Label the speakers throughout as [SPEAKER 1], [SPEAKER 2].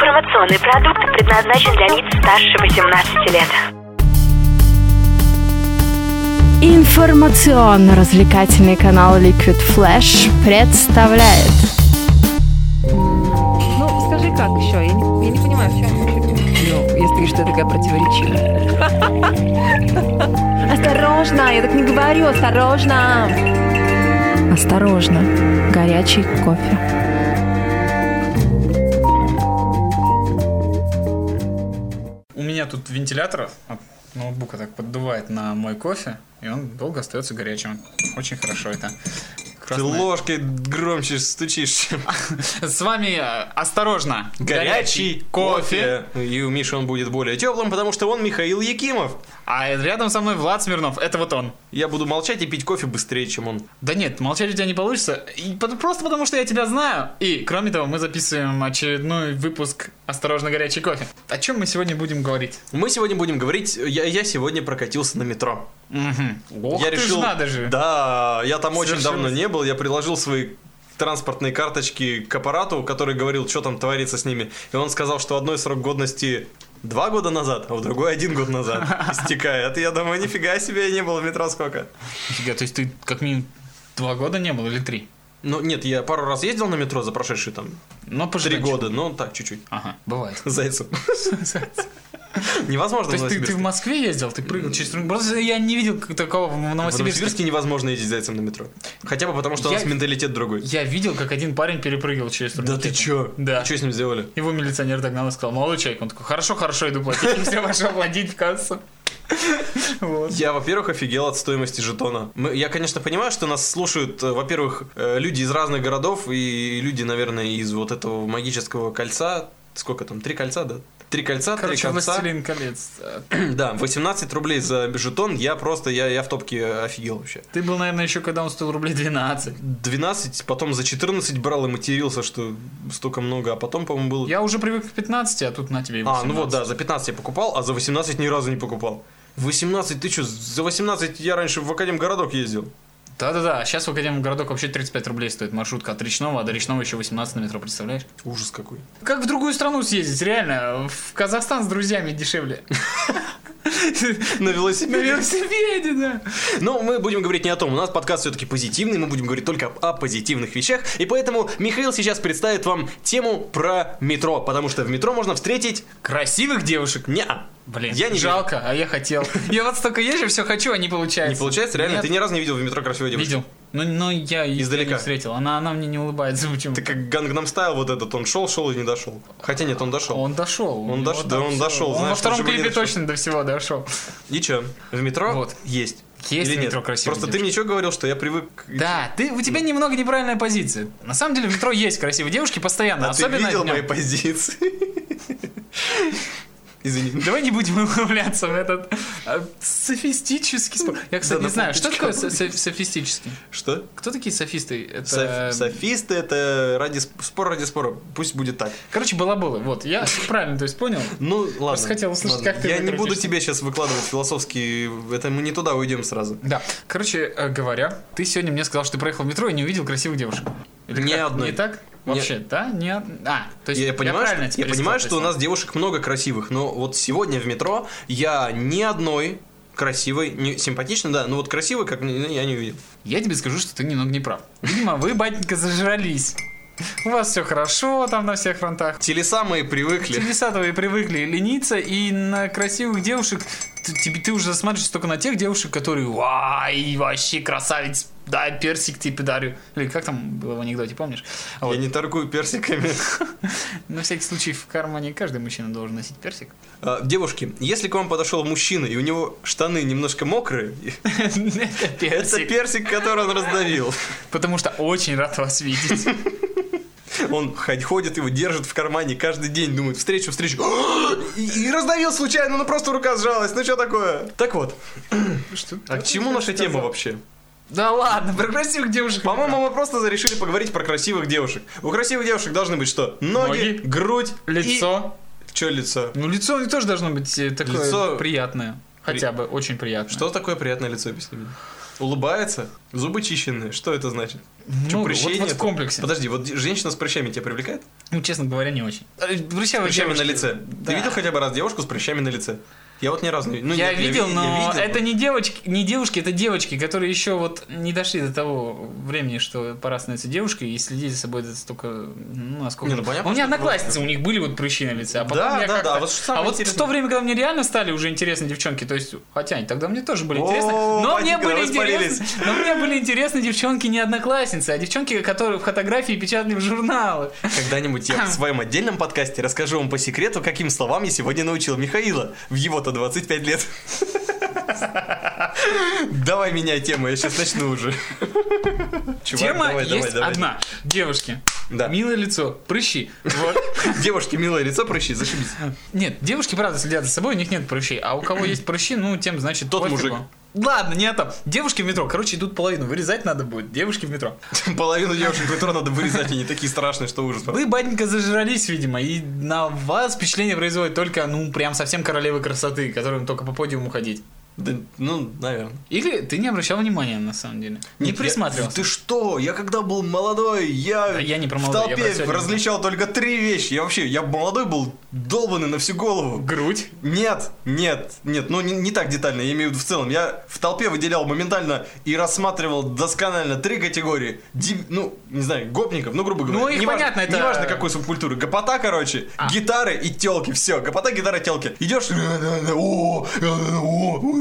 [SPEAKER 1] Информационный продукт предназначен для лиц старше 18 лет.
[SPEAKER 2] Информационно-развлекательный канал Liquid Flash представляет
[SPEAKER 3] Ну, скажи, как еще? Я не, я не понимаю, в чем.
[SPEAKER 4] Ну, если ты говоришь, что я такая противоречивая.
[SPEAKER 3] Осторожно, я так не говорю, осторожно.
[SPEAKER 2] Осторожно, горячий кофе.
[SPEAKER 5] Меня тут вентилятор от ноутбука так поддувает на мой кофе, и он долго остается горячим. Очень хорошо это.
[SPEAKER 6] Ты
[SPEAKER 5] Красное.
[SPEAKER 6] ложкой громче стучишь.
[SPEAKER 5] С вами э, осторожно.
[SPEAKER 6] Горячий кофе. И у Миши он будет более теплым, потому что он Михаил Якимов.
[SPEAKER 5] А рядом со мной Влад Смирнов. Это вот он.
[SPEAKER 6] Я буду молчать и пить кофе быстрее, чем он.
[SPEAKER 5] Да нет, молчать у тебя не получится. И просто потому, что я тебя знаю. И, кроме того, мы записываем очередной выпуск «Осторожно, горячий кофе». О чем мы сегодня будем говорить?
[SPEAKER 6] Мы сегодня будем говорить... Я, я сегодня прокатился на метро.
[SPEAKER 5] Угу. Ох
[SPEAKER 6] я
[SPEAKER 5] ты
[SPEAKER 6] решил...
[SPEAKER 5] ж надо же.
[SPEAKER 6] Да, я там очень
[SPEAKER 5] Совершенно.
[SPEAKER 6] давно не был. Я приложил свои транспортные карточки к аппарату, который говорил, что там творится с ними. И он сказал, что одной срок годности два года назад, а в другой один год назад истекает. Я думаю, нифига себе, не был в метро сколько.
[SPEAKER 5] Нифига, то есть ты как минимум два года не был или три?
[SPEAKER 6] Ну, нет, я пару раз ездил на метро за прошедшие там
[SPEAKER 5] Но
[SPEAKER 6] три года, но так, чуть-чуть.
[SPEAKER 5] Ага, бывает.
[SPEAKER 6] Зайцев. Невозможно
[SPEAKER 5] То
[SPEAKER 6] в
[SPEAKER 5] есть ты, ты в. Москве ездил, ты прыгал через... Просто я не видел такого в
[SPEAKER 6] В
[SPEAKER 5] Новосибирске.
[SPEAKER 6] Новосибирске невозможно ездить зайцем на метро. Хотя бы потому, что у
[SPEAKER 5] Я-
[SPEAKER 6] нас менталитет другой.
[SPEAKER 5] Я видел, как один парень перепрыгивал через
[SPEAKER 6] Да ты чё?
[SPEAKER 5] Да.
[SPEAKER 6] Что с ним сделали?
[SPEAKER 5] Его милиционер догнал и сказал, молодой человек. Он такой, хорошо, хорошо, иду платить. И все, пошел платить в кассу. Вот.
[SPEAKER 6] Я, во-первых, офигел от стоимости жетона. Мы- я, конечно, понимаю, что нас слушают, э, во-первых, э, люди из разных городов и люди, наверное, из вот этого магического кольца. Сколько там? Три кольца, да? Три кольца,
[SPEAKER 5] Короче,
[SPEAKER 6] три конца.
[SPEAKER 5] «Властелин колец».
[SPEAKER 6] Да, 18 рублей за жетон. Я просто, я, я в топке офигел вообще.
[SPEAKER 5] Ты был, наверное, еще когда он стоил рублей 12.
[SPEAKER 6] 12, потом за 14 брал и матерился, что столько много, а потом, по-моему, было...
[SPEAKER 5] Я уже привык к 15, а тут на тебе и
[SPEAKER 6] А, ну вот,
[SPEAKER 5] 18.
[SPEAKER 6] да, за 15 я покупал, а за 18 ни разу не покупал. 18, ты что, за 18 я раньше в Академгородок ездил.
[SPEAKER 5] Да-да-да, сейчас в Академии городок вообще 35 рублей стоит маршрутка от Речного, а до Речного еще 18 на метро, представляешь?
[SPEAKER 6] Ужас какой.
[SPEAKER 5] Как в другую страну съездить, реально. В Казахстан с друзьями дешевле.
[SPEAKER 6] На
[SPEAKER 5] На
[SPEAKER 6] велосипеде.
[SPEAKER 5] велосипеде, да.
[SPEAKER 6] Но мы будем говорить не о том. У нас подкаст все-таки позитивный, мы будем говорить только о позитивных вещах. И поэтому Михаил сейчас представит вам тему про метро. Потому что в метро можно встретить...
[SPEAKER 5] Красивых девушек.
[SPEAKER 6] Не,
[SPEAKER 5] Блин,
[SPEAKER 6] Я не
[SPEAKER 5] жалко, а я хотел. Я вот столько езжу, все хочу, а не получается.
[SPEAKER 6] не получается? Реально?
[SPEAKER 5] Нет.
[SPEAKER 6] Ты ни разу не видел в метро красивой девушки?
[SPEAKER 5] Видел. Ну, но я ее
[SPEAKER 6] Издалека.
[SPEAKER 5] не встретил. Она, она мне не улыбается почему
[SPEAKER 6] Ты как Гангнам Стайл вот этот, он шел, шел и не дошел. Хотя нет, он дошел.
[SPEAKER 5] Он дошел.
[SPEAKER 6] Он дош- да он
[SPEAKER 5] всё.
[SPEAKER 6] дошел,
[SPEAKER 5] Он
[SPEAKER 6] знаешь,
[SPEAKER 5] во втором клипе точно до всего дошел.
[SPEAKER 6] И чё? В метро
[SPEAKER 5] Вот.
[SPEAKER 6] есть.
[SPEAKER 5] Есть
[SPEAKER 6] Или
[SPEAKER 5] в
[SPEAKER 6] нет?
[SPEAKER 5] метро красивые
[SPEAKER 6] Просто ты
[SPEAKER 5] девушки.
[SPEAKER 6] мне что говорил, что я привык...
[SPEAKER 5] Да, ты, у тебя немного неправильная позиция. На самом деле в метро есть красивые девушки постоянно,
[SPEAKER 6] А ты
[SPEAKER 5] особенно
[SPEAKER 6] видел
[SPEAKER 5] днём.
[SPEAKER 6] мои позиции? Извини.
[SPEAKER 5] Давай не будем углубляться в этот а, софистический спор. Я, кстати, не
[SPEAKER 6] на
[SPEAKER 5] знаю, что такое софистический?
[SPEAKER 6] Что?
[SPEAKER 5] Кто такие софисты?
[SPEAKER 6] Софисты это ради сп- спор ради спора. Пусть будет так.
[SPEAKER 5] Короче, балаболы. Вот, я правильно, то есть понял?
[SPEAKER 6] Ну, ладно.
[SPEAKER 5] Просто хотел услышать, как ты
[SPEAKER 6] Я не буду тебе сейчас выкладывать философские... Это мы не туда уйдем сразу.
[SPEAKER 5] Да. Короче э, говоря, ты сегодня мне сказал, что ты проехал в метро и не увидел красивых девушек. Или
[SPEAKER 6] Ни
[SPEAKER 5] как?
[SPEAKER 6] одной.
[SPEAKER 5] Не так? Вообще, да? Не... од- А, то есть
[SPEAKER 6] Я, понимаю,
[SPEAKER 5] правильно
[SPEAKER 6] что, я понимаю, что у нас девушек много красивых, но вот сегодня в метро я ни одной красивой, не, симпатичной, да, но вот красивой, как я не увидел.
[SPEAKER 5] Я тебе скажу, что ты немного не прав. Видимо, вы, батенька, зажрались. У вас все хорошо там на всех фронтах.
[SPEAKER 6] Телеса мои привыкли.
[SPEAKER 5] Телесатовые привыкли лениться, и на красивых девушек ты, тебе- ты уже засматриваешься только на тех девушек, которые «Вай, вообще красавец, дай персик тебе дарю». Или как там было в анекдоте, помнишь? Вот.
[SPEAKER 6] Я не торгую персиками.
[SPEAKER 5] На всякий случай в кармане каждый мужчина должен носить персик.
[SPEAKER 6] А, Девушки, если к вам подошел мужчина, и у него штаны немножко мокрые,
[SPEAKER 5] Это персик,
[SPEAKER 6] который он раздавил.
[SPEAKER 5] Потому что очень рад вас видеть.
[SPEAKER 6] Он ходит, его держит в кармане каждый день, думает, встречу, встречу. И, и раздавил случайно, ну просто рука сжалась, ну что такое? Так вот,
[SPEAKER 5] Что?
[SPEAKER 6] а к чему наша тема вообще?
[SPEAKER 5] Да ладно, про красивых девушек.
[SPEAKER 6] По-моему, мы просто решили поговорить про красивых девушек. У красивых девушек должны быть что? Ноги,
[SPEAKER 5] Ноги,
[SPEAKER 6] грудь,
[SPEAKER 5] лицо.
[SPEAKER 6] Что лицо?
[SPEAKER 5] Ну, лицо у них тоже должно быть э, такое
[SPEAKER 6] Лицо-
[SPEAKER 5] приятное. Хотя бы очень приятное.
[SPEAKER 6] Что такое приятное лицо, объясни мне? Улыбается? Зубы чищенные? Что это значит?
[SPEAKER 5] Много.
[SPEAKER 6] прыщей
[SPEAKER 5] Вот, вот в комплексе.
[SPEAKER 6] Подожди, вот женщина с прыщами тебя привлекает?
[SPEAKER 5] Ну, честно говоря, не очень. Э, Прыщавые
[SPEAKER 6] С прыщами на
[SPEAKER 5] девушки-
[SPEAKER 6] лице.
[SPEAKER 5] Да.
[SPEAKER 6] Ты видел хотя бы раз девушку с прыщами на лице? Я вот ни разу. Ну,
[SPEAKER 5] я
[SPEAKER 6] нет,
[SPEAKER 5] видел,
[SPEAKER 6] ви-
[SPEAKER 5] но
[SPEAKER 6] я видел,
[SPEAKER 5] это не девочки, не девушки, это девочки, которые еще вот не дошли до того времени, что пора становиться девушкой и следить за собой столько, ну, насколько...
[SPEAKER 6] Не, ну, понятно,
[SPEAKER 5] у меня одноклассницы, у них были вот прыщи на лице, а потом
[SPEAKER 6] Да,
[SPEAKER 5] я
[SPEAKER 6] да, да, вот
[SPEAKER 5] а вот в то время, когда мне реально стали уже интересны девчонки, то есть, хотя тогда мне тоже были интересны, но мне были интересны, но мне были интересны девчонки не одноклассницы, а девчонки, которые фотографии печатали в журналы.
[SPEAKER 6] Когда-нибудь я в своем отдельном подкасте расскажу вам по секрету, каким словам я сегодня научил Михаила. В его-то 25 лет. Давай меняй тему, я сейчас начну уже. Чувак,
[SPEAKER 5] Тема
[SPEAKER 6] давай, давай,
[SPEAKER 5] есть
[SPEAKER 6] давай.
[SPEAKER 5] одна. Девушки.
[SPEAKER 6] Да.
[SPEAKER 5] Милое лицо, прыщи. Вот.
[SPEAKER 6] Девушки, милое лицо, прыщи, зашибись.
[SPEAKER 5] Нет, девушки, правда, следят за собой, у них нет прыщей. А у кого есть прыщи, ну, тем, значит,
[SPEAKER 6] Тот
[SPEAKER 5] пофигу.
[SPEAKER 6] мужик.
[SPEAKER 5] Ладно, не это. Девушки в метро. Короче, идут половину. Вырезать надо будет. Девушки в метро.
[SPEAKER 6] Половину девушек в метро надо вырезать, они такие страшные, что ужас.
[SPEAKER 5] Вы, батенька, зажрались, видимо, и на вас впечатление производит только, ну, прям совсем королевы красоты, которым только по подиуму ходить.
[SPEAKER 6] Да, ну, наверное.
[SPEAKER 5] Или ты не обращал внимания, на самом деле? Не
[SPEAKER 6] Нет, я-
[SPEAKER 5] присматривался?
[SPEAKER 6] Ты что? Я когда был молодой, я,
[SPEAKER 5] Да я не про
[SPEAKER 6] в
[SPEAKER 5] молодой, я
[SPEAKER 6] толпе
[SPEAKER 5] про сегодня.
[SPEAKER 6] различал только три вещи. Я вообще, я молодой был долбанный на всю голову.
[SPEAKER 5] Грудь.
[SPEAKER 6] Нет, нет, нет, ну не, не так детально, я имею в виду в целом. Я в толпе выделял моментально и рассматривал досконально три категории. Ди- ну, не знаю, гопников, ну, грубо говоря.
[SPEAKER 5] Ну, их
[SPEAKER 6] неважно,
[SPEAKER 5] понятно, это-
[SPEAKER 6] Неважно, какой субкультуры. Гопота, короче,
[SPEAKER 5] А.
[SPEAKER 6] гитары и телки, все. Гопота, гитара, телки. Идешь,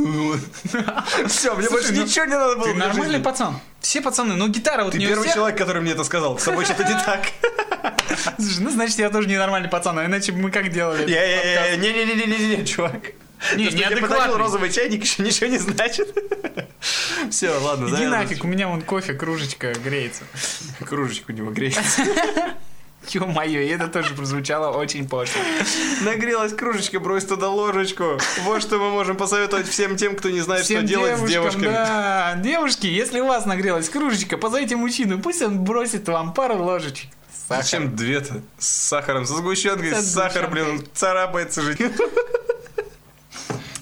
[SPEAKER 6] все, мне больше
[SPEAKER 5] ну,
[SPEAKER 6] ничего не надо было.
[SPEAKER 5] Ты нормальный пацан. Все пацаны, но гитара вот
[SPEAKER 6] Ты
[SPEAKER 5] не
[SPEAKER 6] первый человек, который мне это сказал. С тобой что-то не так.
[SPEAKER 5] Слушай, ну, значит, я тоже ненормальный пацан, а иначе бы мы как делали?
[SPEAKER 6] Не-не-не-не-не, чувак.
[SPEAKER 5] Не, неадекватный.
[SPEAKER 6] подарил розовый чайник, еще ничего не значит. Все, ладно,
[SPEAKER 5] Иди нафиг, у меня вон кофе, кружечка греется.
[SPEAKER 6] Кружечка у него греется.
[SPEAKER 5] Ё-моё, и это тоже прозвучало очень пошло.
[SPEAKER 6] Нагрелась кружечка, брось туда ложечку. Вот что мы можем посоветовать всем тем, кто не знает,
[SPEAKER 5] Всем
[SPEAKER 6] что делать с
[SPEAKER 5] девушкам,
[SPEAKER 6] девушками.
[SPEAKER 5] Да, девушки, если у вас нагрелась кружечка, позовите мужчину, пусть он бросит вам пару ложечек. сахара.
[SPEAKER 6] Зачем две-то? С сахаром, со сгущенкой,
[SPEAKER 5] Со
[SPEAKER 6] сахар, блин, царапается жить.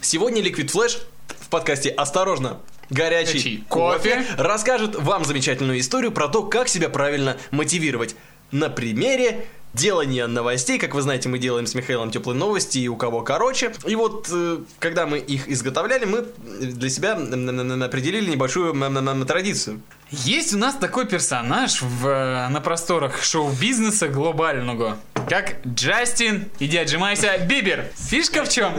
[SPEAKER 6] Сегодня Liquid Flash в подкасте «Осторожно!» Горячий
[SPEAKER 5] Горячий
[SPEAKER 6] кофе.
[SPEAKER 5] кофе.
[SPEAKER 6] расскажет вам замечательную историю про то, как себя правильно мотивировать. На примере делания новостей. Как вы знаете, мы делаем с Михаилом теплые новости и у кого короче. И вот, э, когда мы их изготовляли, мы для себя определили небольшую традицию.
[SPEAKER 5] Есть у нас такой персонаж в, э, на просторах шоу-бизнеса глобального, как Джастин, иди отжимайся, Бибер. Фишка в чем?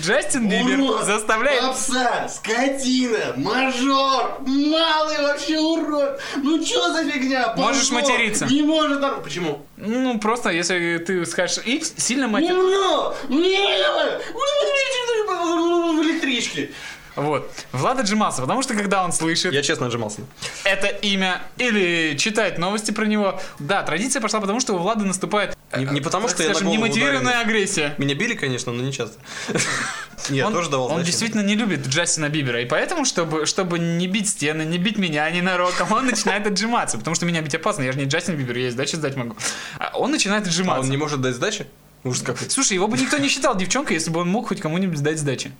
[SPEAKER 5] Джастин Бибер заставляет...
[SPEAKER 7] Попса, скотина, мажор, малый вообще урод. Ну что за фигня?
[SPEAKER 5] Можешь материться.
[SPEAKER 7] Не может Почему?
[SPEAKER 5] Ну, просто если ты скажешь и сильно
[SPEAKER 7] вру! В электричке.
[SPEAKER 5] Вот. Влад отжимался, потому что когда он слышит
[SPEAKER 6] Я честно отжимался.
[SPEAKER 5] это имя или читает новости про него, да, традиция пошла потому, что у Влада наступает...
[SPEAKER 6] Не, не потому,
[SPEAKER 5] так
[SPEAKER 6] что я на
[SPEAKER 5] скажем, немотивированная
[SPEAKER 6] ударенный.
[SPEAKER 5] агрессия.
[SPEAKER 6] Меня били, конечно, но не часто. Я
[SPEAKER 5] он,
[SPEAKER 6] тоже давал
[SPEAKER 5] он
[SPEAKER 6] значение.
[SPEAKER 5] действительно не любит Джастина Бибера, и поэтому, чтобы, чтобы не бить стены, не бить меня ненароком, он начинает отжиматься, потому что меня бить опасно, я же не Джастин Бибер, я и сдачи сдать могу. А он начинает
[SPEAKER 6] А
[SPEAKER 5] отжиматься.
[SPEAKER 6] он не может дать сдачи? Ужас какой.
[SPEAKER 5] Слушай, его бы никто не считал девчонкой, если бы он мог хоть кому-нибудь сдать сдачи.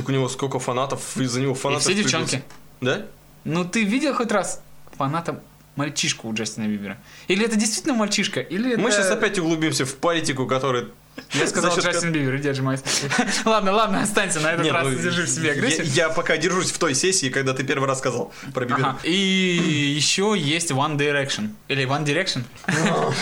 [SPEAKER 6] Так у него сколько фанатов, из-за него
[SPEAKER 5] И
[SPEAKER 6] фанатов.
[SPEAKER 5] все
[SPEAKER 6] прыгают.
[SPEAKER 5] девчонки.
[SPEAKER 6] Да?
[SPEAKER 5] Ну, ты видел хоть раз фаната мальчишку у Джастина Бибера? Или это действительно мальчишка, или
[SPEAKER 6] Мы
[SPEAKER 5] это-
[SPEAKER 6] сейчас опять углубимся в политику, который...
[SPEAKER 5] Я сказал
[SPEAKER 6] За счет
[SPEAKER 5] Джастин Бибер, иди отжимайся. ладно, ладно, останься на этот
[SPEAKER 6] Нет,
[SPEAKER 5] раз,
[SPEAKER 6] ну,
[SPEAKER 5] держи в себе
[SPEAKER 6] я,
[SPEAKER 5] агрессию.
[SPEAKER 6] я пока держусь в той сессии, когда ты первый раз сказал про Бибера.
[SPEAKER 5] Ага. И еще есть One Direction. Или One Direction.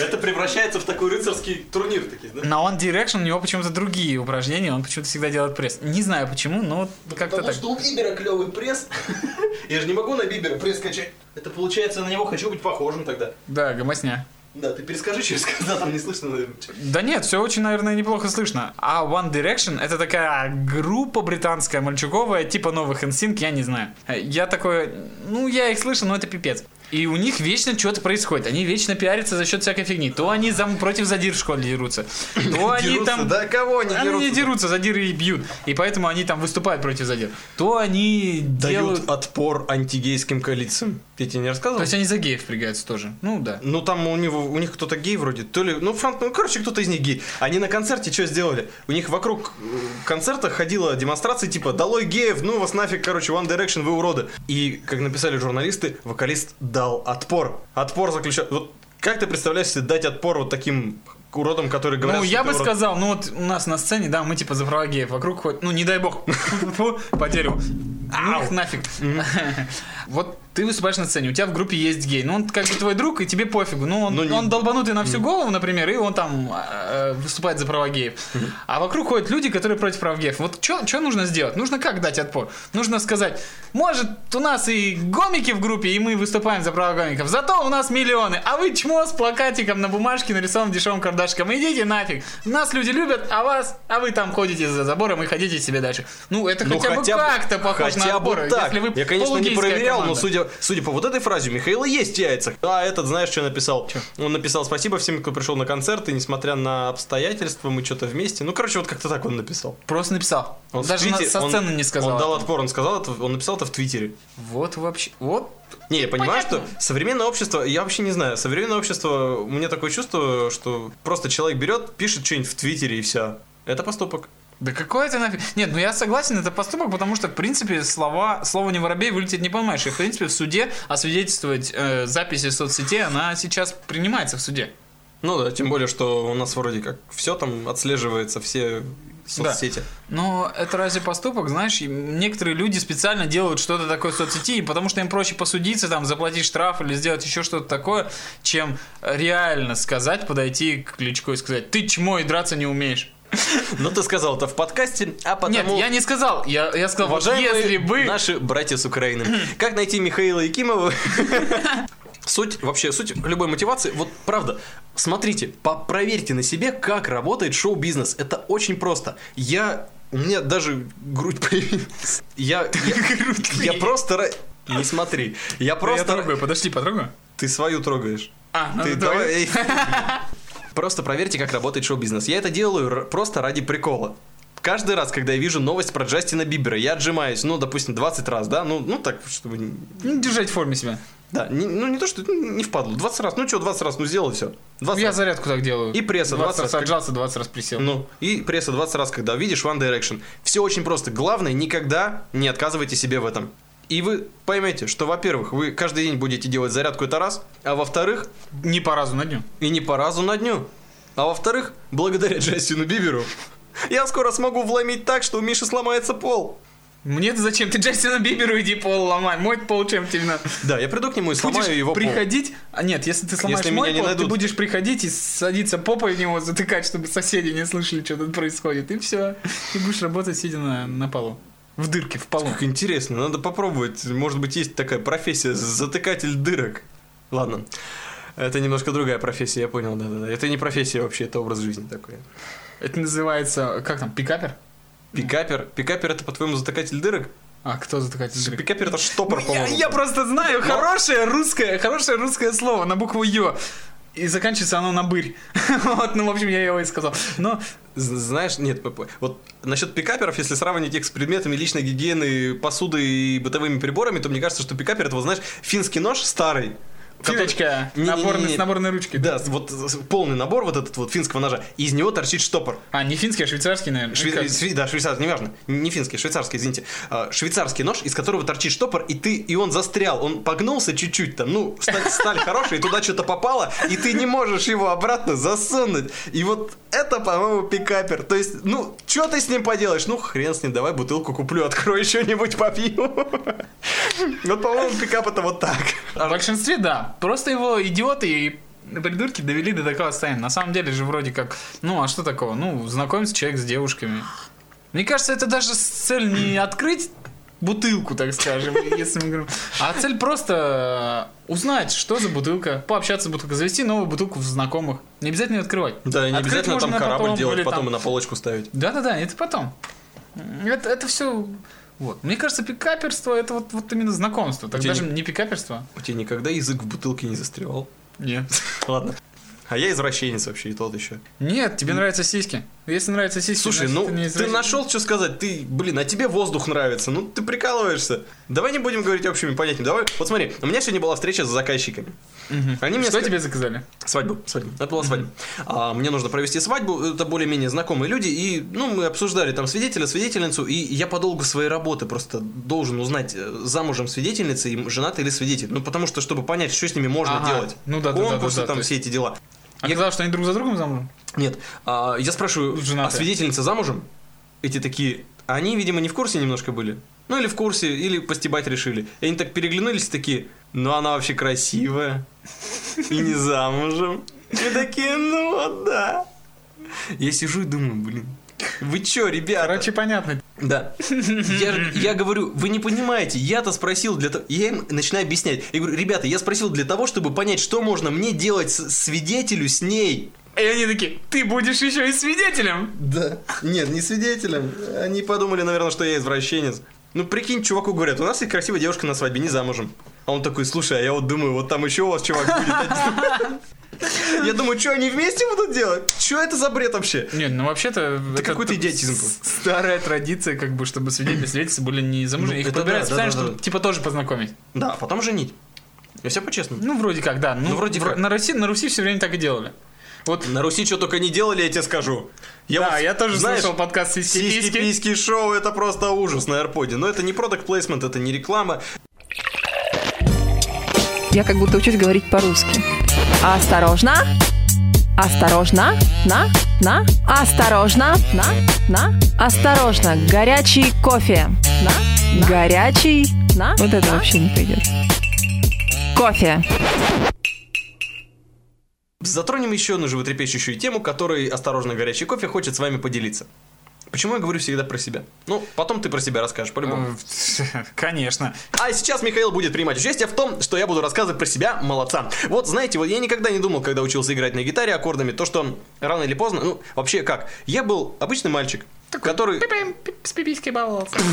[SPEAKER 6] Это превращается в такой рыцарский турнир. Такие, да?
[SPEAKER 5] На One Direction у него почему-то другие упражнения, он почему-то всегда делает пресс. Не знаю почему, но вот как-то
[SPEAKER 7] Потому
[SPEAKER 5] так.
[SPEAKER 7] что у Бибера клевый пресс.
[SPEAKER 6] Я же не могу на Бибера пресс качать. Это получается, на него хочу быть похожим тогда.
[SPEAKER 5] Да, гомосня.
[SPEAKER 6] Да, ты перескажи, что я сказал, там не слышно, наверное.
[SPEAKER 5] Да нет, все очень, наверное, неплохо слышно. А One Direction это такая группа британская, мальчуковая, типа новых NSYNC, я не знаю. Я такой, ну, я их слышал, но это пипец. И у них вечно что-то происходит. Они вечно пиарятся за счет всякой фигни. То они за, против задир в школе дерутся. То они
[SPEAKER 6] Дерутся?
[SPEAKER 5] там...
[SPEAKER 6] Да кого они
[SPEAKER 5] Они не
[SPEAKER 6] дерутся?
[SPEAKER 5] дерутся, задиры и бьют. И поэтому они там выступают против задир. То они.
[SPEAKER 6] Дают отпор антигейским коалициям. Я тебе не рассказывал?
[SPEAKER 5] То есть они за геев впрягаются тоже. Ну да.
[SPEAKER 6] Ну, там у него, у них кто-то гей вроде, то ли, ну, франк, ну, короче, кто-то из них гей. Они на концерте что сделали? У них вокруг э, концерта ходила демонстрация типа «Долой геев, ну вас нафиг, короче, One Direction, вы уроды». И, как написали журналисты, вокалист дал отпор. Отпор заключается... Вот как ты представляешь себе дать отпор вот таким уродам, которые говорят,
[SPEAKER 5] Ну, я бы
[SPEAKER 6] урод?
[SPEAKER 5] сказал, ну вот у нас на сцене, да, мы типа за права геев, вокруг ходит, ну не дай бог, по дереву. Ну их нафиг. Вот ты выступаешь на сцене, у тебя в группе есть гей, ну он как бы твой друг, и тебе пофигу. Ну он,
[SPEAKER 6] Ну, не-
[SPEAKER 5] он долбанутый на всю голову, например, и он там э, выступает за права геев. А вокруг ходят люди, которые против прав геев. Вот что нужно сделать? Нужно как дать отпор? Нужно сказать, может у нас и гомики в группе, и мы выступаем за права гомиков, зато у нас миллионы, а вы чмо с плакатиком на бумажке нарисованным дешевым кардашиком. Идите нафиг. Нас люди любят, а вас, а вы там ходите за забором и ходите себе дальше. Ну, это
[SPEAKER 6] Ну,
[SPEAKER 5] хотя, бы как-то похоже на
[SPEAKER 6] бы
[SPEAKER 5] отпор.
[SPEAKER 6] так.
[SPEAKER 5] Если вы
[SPEAKER 6] Я, конечно, не проверял, но
[SPEAKER 5] команда.
[SPEAKER 6] Судя, судя по вот этой фразе, у Михаила есть яйца. А этот, знаешь, что написал? Он написал спасибо всем, кто пришел на концерт, и несмотря на обстоятельства, мы что-то вместе. Ну, короче, вот как-то так он написал.
[SPEAKER 5] Просто написал.
[SPEAKER 6] Он
[SPEAKER 5] Даже
[SPEAKER 6] твите-
[SPEAKER 5] со
[SPEAKER 6] он-
[SPEAKER 5] сцены не сказал.
[SPEAKER 6] Он дал отпор, он сказал это, он написал это в Твиттере.
[SPEAKER 5] Вот вообще. Вот.
[SPEAKER 6] Не, я понимаю,
[SPEAKER 5] Понятно.
[SPEAKER 6] что современное общество, я вообще не знаю, современное общество, у меня такое чувство, что просто человек берет, пишет что-нибудь в Твиттере и все. Это поступок.
[SPEAKER 5] Да какой это нафиг? Нет, ну я согласен, это поступок, потому что, в принципе, слова, слово не воробей вылететь не понимаешь. И, в принципе, в суде освидетельствовать э, записи соцсетей, она сейчас принимается в суде.
[SPEAKER 6] Ну да, тем более, что у нас вроде как все там отслеживается, все соцсети.
[SPEAKER 5] Но это разве поступок, знаешь? некоторые люди специально делают что-то такое в соцсети, потому что им проще посудиться, там, заплатить штраф или сделать еще что-то такое, чем реально сказать, подойти к Кличко и сказать, ты чмо и драться не умеешь.
[SPEAKER 6] Ну ты сказал это в подкасте, а потому...
[SPEAKER 5] Нет, я не сказал. Я, я сказал,
[SPEAKER 6] Уважаемые
[SPEAKER 5] если бы...
[SPEAKER 6] наши братья с Украины, как найти Михаила Якимова? Суть, вообще, суть любой мотивации, вот правда, смотрите, проверьте на себе, как работает шоу-бизнес. Это очень просто. Я, у меня даже грудь появилась. Я, я, я просто... Не смотри. Я
[SPEAKER 5] Я
[SPEAKER 6] просто...
[SPEAKER 5] трогаю, подожди, потрогаю.
[SPEAKER 6] Ты свою трогаешь.
[SPEAKER 5] А,
[SPEAKER 6] Ты
[SPEAKER 5] надо
[SPEAKER 6] давай... Просто проверьте, как работает шоу-бизнес. Я это делаю просто ради прикола. Каждый раз, когда я вижу новость про Джастина Бибера, я отжимаюсь, ну, допустим, 20 раз, да, ну, ну так, чтобы... не-
[SPEAKER 5] Держать в форме себя.
[SPEAKER 6] Да, не- ну, не то, что ну, не впадло, 20 раз, ну, что, 20 раз, ну, сделал все. 20
[SPEAKER 5] Я
[SPEAKER 6] раз.
[SPEAKER 5] зарядку так делаю.
[SPEAKER 6] И пресса
[SPEAKER 5] 20 раз
[SPEAKER 6] 20 раз.
[SPEAKER 5] отжался, 20 раз присел.
[SPEAKER 6] Ну, и пресса 20 раз, когда видишь One Direction. Все очень просто. Главное, никогда не отказывайте себе в этом. И вы поймете, что, во-первых, вы каждый день будете делать зарядку, это раз, а во-вторых,
[SPEAKER 5] Не по разу на дню.
[SPEAKER 6] и не по разу на дню. А во-вторых, благодаря Джастину Биберу, я скоро смогу вломить так, что у Миши сломается пол.
[SPEAKER 5] Мне-то зачем? Ты Джастина Биберу иди пол ломай. Мой пол чем тебе надо?
[SPEAKER 6] Да, я приду к нему и сломаю
[SPEAKER 5] Будешь
[SPEAKER 6] его пол.
[SPEAKER 5] приходить... А нет, если ты сломаешь
[SPEAKER 6] Если
[SPEAKER 5] мой
[SPEAKER 6] меня не
[SPEAKER 5] пол, ты
[SPEAKER 6] найдут.
[SPEAKER 5] будешь приходить и садиться попой в него, затыкать, чтобы соседи не слышали, что тут происходит. И все. И будешь работать, сидя на, на полу. В дырке, в полу.
[SPEAKER 6] Как интересно, надо попробовать. Может быть, есть такая профессия затыкатель дырок. Ладно. Это немножко другая профессия, я понял, да-да-да. Это не профессия вообще, это образ жизни такой.
[SPEAKER 5] Это называется... Как там? Пикапер?
[SPEAKER 6] Пикапер. Пикапер это, по-твоему, затыкатель дырок?
[SPEAKER 5] А кто затыкатель дырок?
[SPEAKER 6] Пикапер это штопор,
[SPEAKER 5] Я,
[SPEAKER 6] по-моему.
[SPEAKER 5] я просто знаю
[SPEAKER 6] Но-
[SPEAKER 5] хорошее русское, хорошее русское слово на букву Ё. И заканчивается оно на бырь. вот, ну, в общем, я его и сказал. Но
[SPEAKER 6] Знаешь, нет, вот насчет пикаперов, если сравнивать их с предметами личной гигиены, посуды и бытовыми приборами, то мне кажется, что пикапер это, вот, знаешь, финский нож старый. Который-
[SPEAKER 5] финочка
[SPEAKER 6] Не-не-не-не.
[SPEAKER 5] наборный, с наборной ручкой.
[SPEAKER 6] Да, вот полный набор вот этот вот финского ножа, из него торчит штопор.
[SPEAKER 5] А, не финский, а швейцарский, наверное.
[SPEAKER 6] Шве- шве- да, швейцарский, неважно. Не финский, швейцарский, извините. А, швейцарский нож, из которого торчит штопор, и ты, и он застрял. Он погнулся чуть-чуть там. Ну, сталь, сталь хорошая, и туда что-то попало, и ты не можешь его обратно засунуть. И вот это, по-моему, пикапер. То есть, ну, что ты с ним поделаешь? Ну, хрен с ним, давай бутылку куплю, открою что-нибудь попью. Вот, по-моему, пикап это вот так.
[SPEAKER 5] В большинстве, да. Просто его идиоты и придурки довели до такого состояния. На самом деле же вроде как, ну а что такого? Ну, знакомится человек с девушками. Мне кажется, это даже цель не открыть бутылку, так скажем, если мы говорим. А цель просто узнать, что за бутылка, пообщаться с бутылкой, завести новую бутылку в знакомых. Не обязательно ее открывать.
[SPEAKER 6] Да, не
[SPEAKER 5] Открыть
[SPEAKER 6] обязательно там
[SPEAKER 5] можно
[SPEAKER 6] корабль
[SPEAKER 5] потом,
[SPEAKER 6] делать, потом
[SPEAKER 5] там-
[SPEAKER 6] и на полочку ставить.
[SPEAKER 5] Да-да-да, это потом. Это, это все Вот. Мне кажется, пикаперство это вот, вот именно знакомство. Так даже
[SPEAKER 6] не-
[SPEAKER 5] не пикаперство.
[SPEAKER 6] У тебя никогда язык в бутылке не застревал?
[SPEAKER 5] Нет.
[SPEAKER 6] Ладно. А я извращенец вообще, и тот еще.
[SPEAKER 5] Нет, тебе нравятся сиськи. Если нравятся сиськи,
[SPEAKER 6] Слушай, ну
[SPEAKER 5] ты
[SPEAKER 6] нашел, что сказать. Ты, блин, а тебе воздух нравится. Ну ты прикалываешься. Давай не будем говорить общими понятиями. Давай, вот смотри, у меня сегодня была встреча с заказчиками. Они мне
[SPEAKER 5] Что
[SPEAKER 6] ска-
[SPEAKER 5] тебе заказали?
[SPEAKER 6] Свадьбу, свадьбу. Это была свадьба. А, мне нужно провести свадьбу, это более-менее знакомые люди, и, ну, мы обсуждали там свидетеля, свидетельницу, и я по долгу своей работы просто должен узнать, э, замужем свидетельница, и женат или свидетель. Ну, потому что, чтобы понять, что с ними можно
[SPEAKER 5] Ага.
[SPEAKER 6] делать.
[SPEAKER 5] Ну да, да, да,
[SPEAKER 6] Конкурсы,
[SPEAKER 5] да, да,
[SPEAKER 6] там
[SPEAKER 5] то есть-
[SPEAKER 6] все эти дела.
[SPEAKER 5] А ты сказал, что они друг за другом замужем?
[SPEAKER 6] Нет, а, я спрашиваю,
[SPEAKER 5] Женатые.
[SPEAKER 6] а свидетельница замужем? Эти такие, они, видимо, не в курсе немножко были. Ну, или в курсе, или постебать решили. И они так переглянулись, такие, ну, она вообще красивая. И не замужем. И такие, ну, вот да. Я сижу и думаю, блин, вы чё, ребята?
[SPEAKER 5] Короче, понятно.
[SPEAKER 6] Да. Я, я говорю, вы не понимаете, я-то спросил для того... Я им начинаю объяснять. Я говорю, ребята, я спросил для того, чтобы понять, что можно мне делать с- свидетелю с ней.
[SPEAKER 5] И они такие, ты будешь еще и свидетелем.
[SPEAKER 6] Да. Нет, не свидетелем. Они подумали, наверное, что я извращенец. Ну, прикинь, чуваку говорят, у нас есть красивая девушка на свадьбе, не замужем. А он такой, слушай, а я вот думаю, вот там еще у вас чувак будет один. Я думаю, что они вместе будут делать? Что это за бред вообще?
[SPEAKER 5] Нет, ну вообще-то... это
[SPEAKER 6] какой-то идиотизм.
[SPEAKER 5] Старая традиция, как бы, чтобы свидетели свидетельства были не замужние.
[SPEAKER 6] Ну,
[SPEAKER 5] Их подбирают
[SPEAKER 6] да,
[SPEAKER 5] специально,
[SPEAKER 6] да,
[SPEAKER 5] чтобы, типа, тоже познакомить.
[SPEAKER 6] Да, а потом женить. Я все по-честному.
[SPEAKER 5] Ну, вроде как, да. Ну,
[SPEAKER 6] Ну, вроде
[SPEAKER 5] вро-
[SPEAKER 6] как.
[SPEAKER 5] На Руси, на Руси все время так и делали. Вот,
[SPEAKER 6] На Руси что только не делали, я тебе скажу. Я
[SPEAKER 5] да,
[SPEAKER 6] вот,
[SPEAKER 5] я тоже
[SPEAKER 6] знаешь,
[SPEAKER 5] слышал подкаст
[SPEAKER 6] Сиськи,
[SPEAKER 5] «Сиськи-письки».
[SPEAKER 6] письки, шоу, это просто ужас на AirPod. Но это не продукт плейсмент, это не реклама.
[SPEAKER 3] Я как будто учусь говорить по-русски.
[SPEAKER 2] Осторожно! Осторожно! На! На! Осторожно! На! На! Осторожно! Горячий кофе! На! Горячий! На!
[SPEAKER 3] Вот это вообще не пойдет.
[SPEAKER 2] Кофе!
[SPEAKER 6] Затронем еще одну животрепещущую тему, которой «Осторожно, горячий кофе» хочет с вами поделиться. Почему я говорю всегда про себя? Ну, потом ты про себя расскажешь, по-любому.
[SPEAKER 5] Конечно.
[SPEAKER 6] А сейчас Михаил будет принимать участие в том, что я буду рассказывать про себя молодца. Вот знаете, вот я никогда не думал, когда учился играть на гитаре аккордами, то, что рано или поздно, ну, вообще как, я был обычный мальчик, который...
[SPEAKER 5] С пиписькой баловался.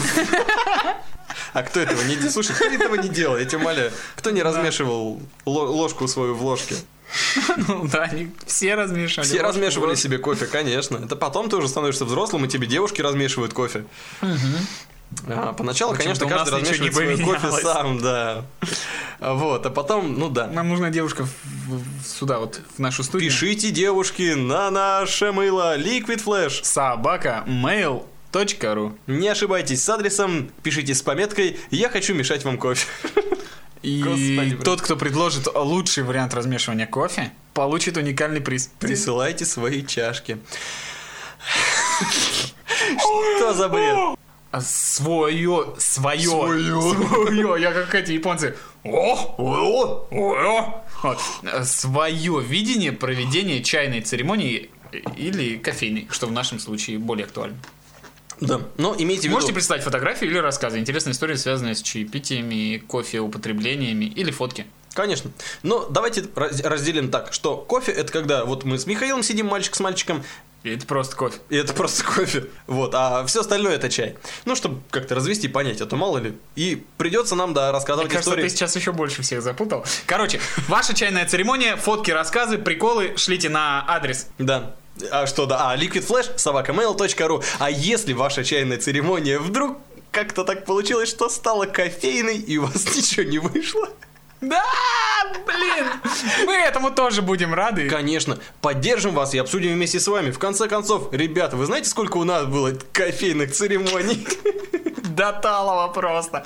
[SPEAKER 6] А кто этого не делал? Слушай, кто этого не делал, я тебя умоляю. Кто не размешивал ло- ложку свою в ложке?
[SPEAKER 5] Ну да, они все размешивали.
[SPEAKER 6] Все размешивали себе кофе, конечно. Это потом ты уже становишься взрослым, и тебе девушки размешивают кофе. А, поначалу, конечно, каждый размешивает свой кофе сам, да. Вот, а потом, ну да.
[SPEAKER 5] Нам нужна девушка в- в- сюда, вот, в нашу студию.
[SPEAKER 6] Пишите, девушки, на наше мыло Liquid Flash.
[SPEAKER 5] Собака mail.ru
[SPEAKER 6] Не ошибайтесь с адресом, пишите с пометкой «Я хочу мешать вам кофе».
[SPEAKER 5] И
[SPEAKER 6] Господи,
[SPEAKER 5] тот, кто предложит лучший вариант размешивания кофе, получит уникальный приз.
[SPEAKER 6] Присылайте свои чашки. Что за бред?
[SPEAKER 5] А свое, свое,
[SPEAKER 6] Свое.
[SPEAKER 5] я как эти японцы. О, о, о. Вот. Свое видение проведения чайной церемонии или кофейной, что в нашем случае более актуально.
[SPEAKER 6] Да, но имейте в виду...
[SPEAKER 5] Можете представить фотографии или рассказы, интересные истории, связанные с чаепитиями, кофе употреблениями или фотки.
[SPEAKER 6] Конечно. Но давайте раз- разделим так, что кофе это когда вот мы с Михаилом сидим, мальчик с мальчиком,
[SPEAKER 5] И это просто кофе.
[SPEAKER 6] и это просто кофе. Вот, а все остальное это чай. Ну, чтобы как-то развести и понять, а то мало ли. И придется нам, да,
[SPEAKER 5] Мне
[SPEAKER 6] рассказывать
[SPEAKER 5] кажется,
[SPEAKER 6] истории.
[SPEAKER 5] ты сейчас еще больше всех запутал. Короче, ваша чайная церемония, фотки, рассказы, приколы шлите на адрес.
[SPEAKER 6] Да. А что, да? А, Liquid Flash, собакамейл.ру. А если ваша чайная церемония вдруг как-то так получилось, что стала кофейной, и у вас ничего не вышло?
[SPEAKER 5] Да, блин! Мы этому тоже будем рады.
[SPEAKER 6] Конечно, поддержим вас и обсудим вместе с вами. В конце концов, ребята, вы знаете, сколько у нас было кофейных церемоний?
[SPEAKER 5] До талого просто.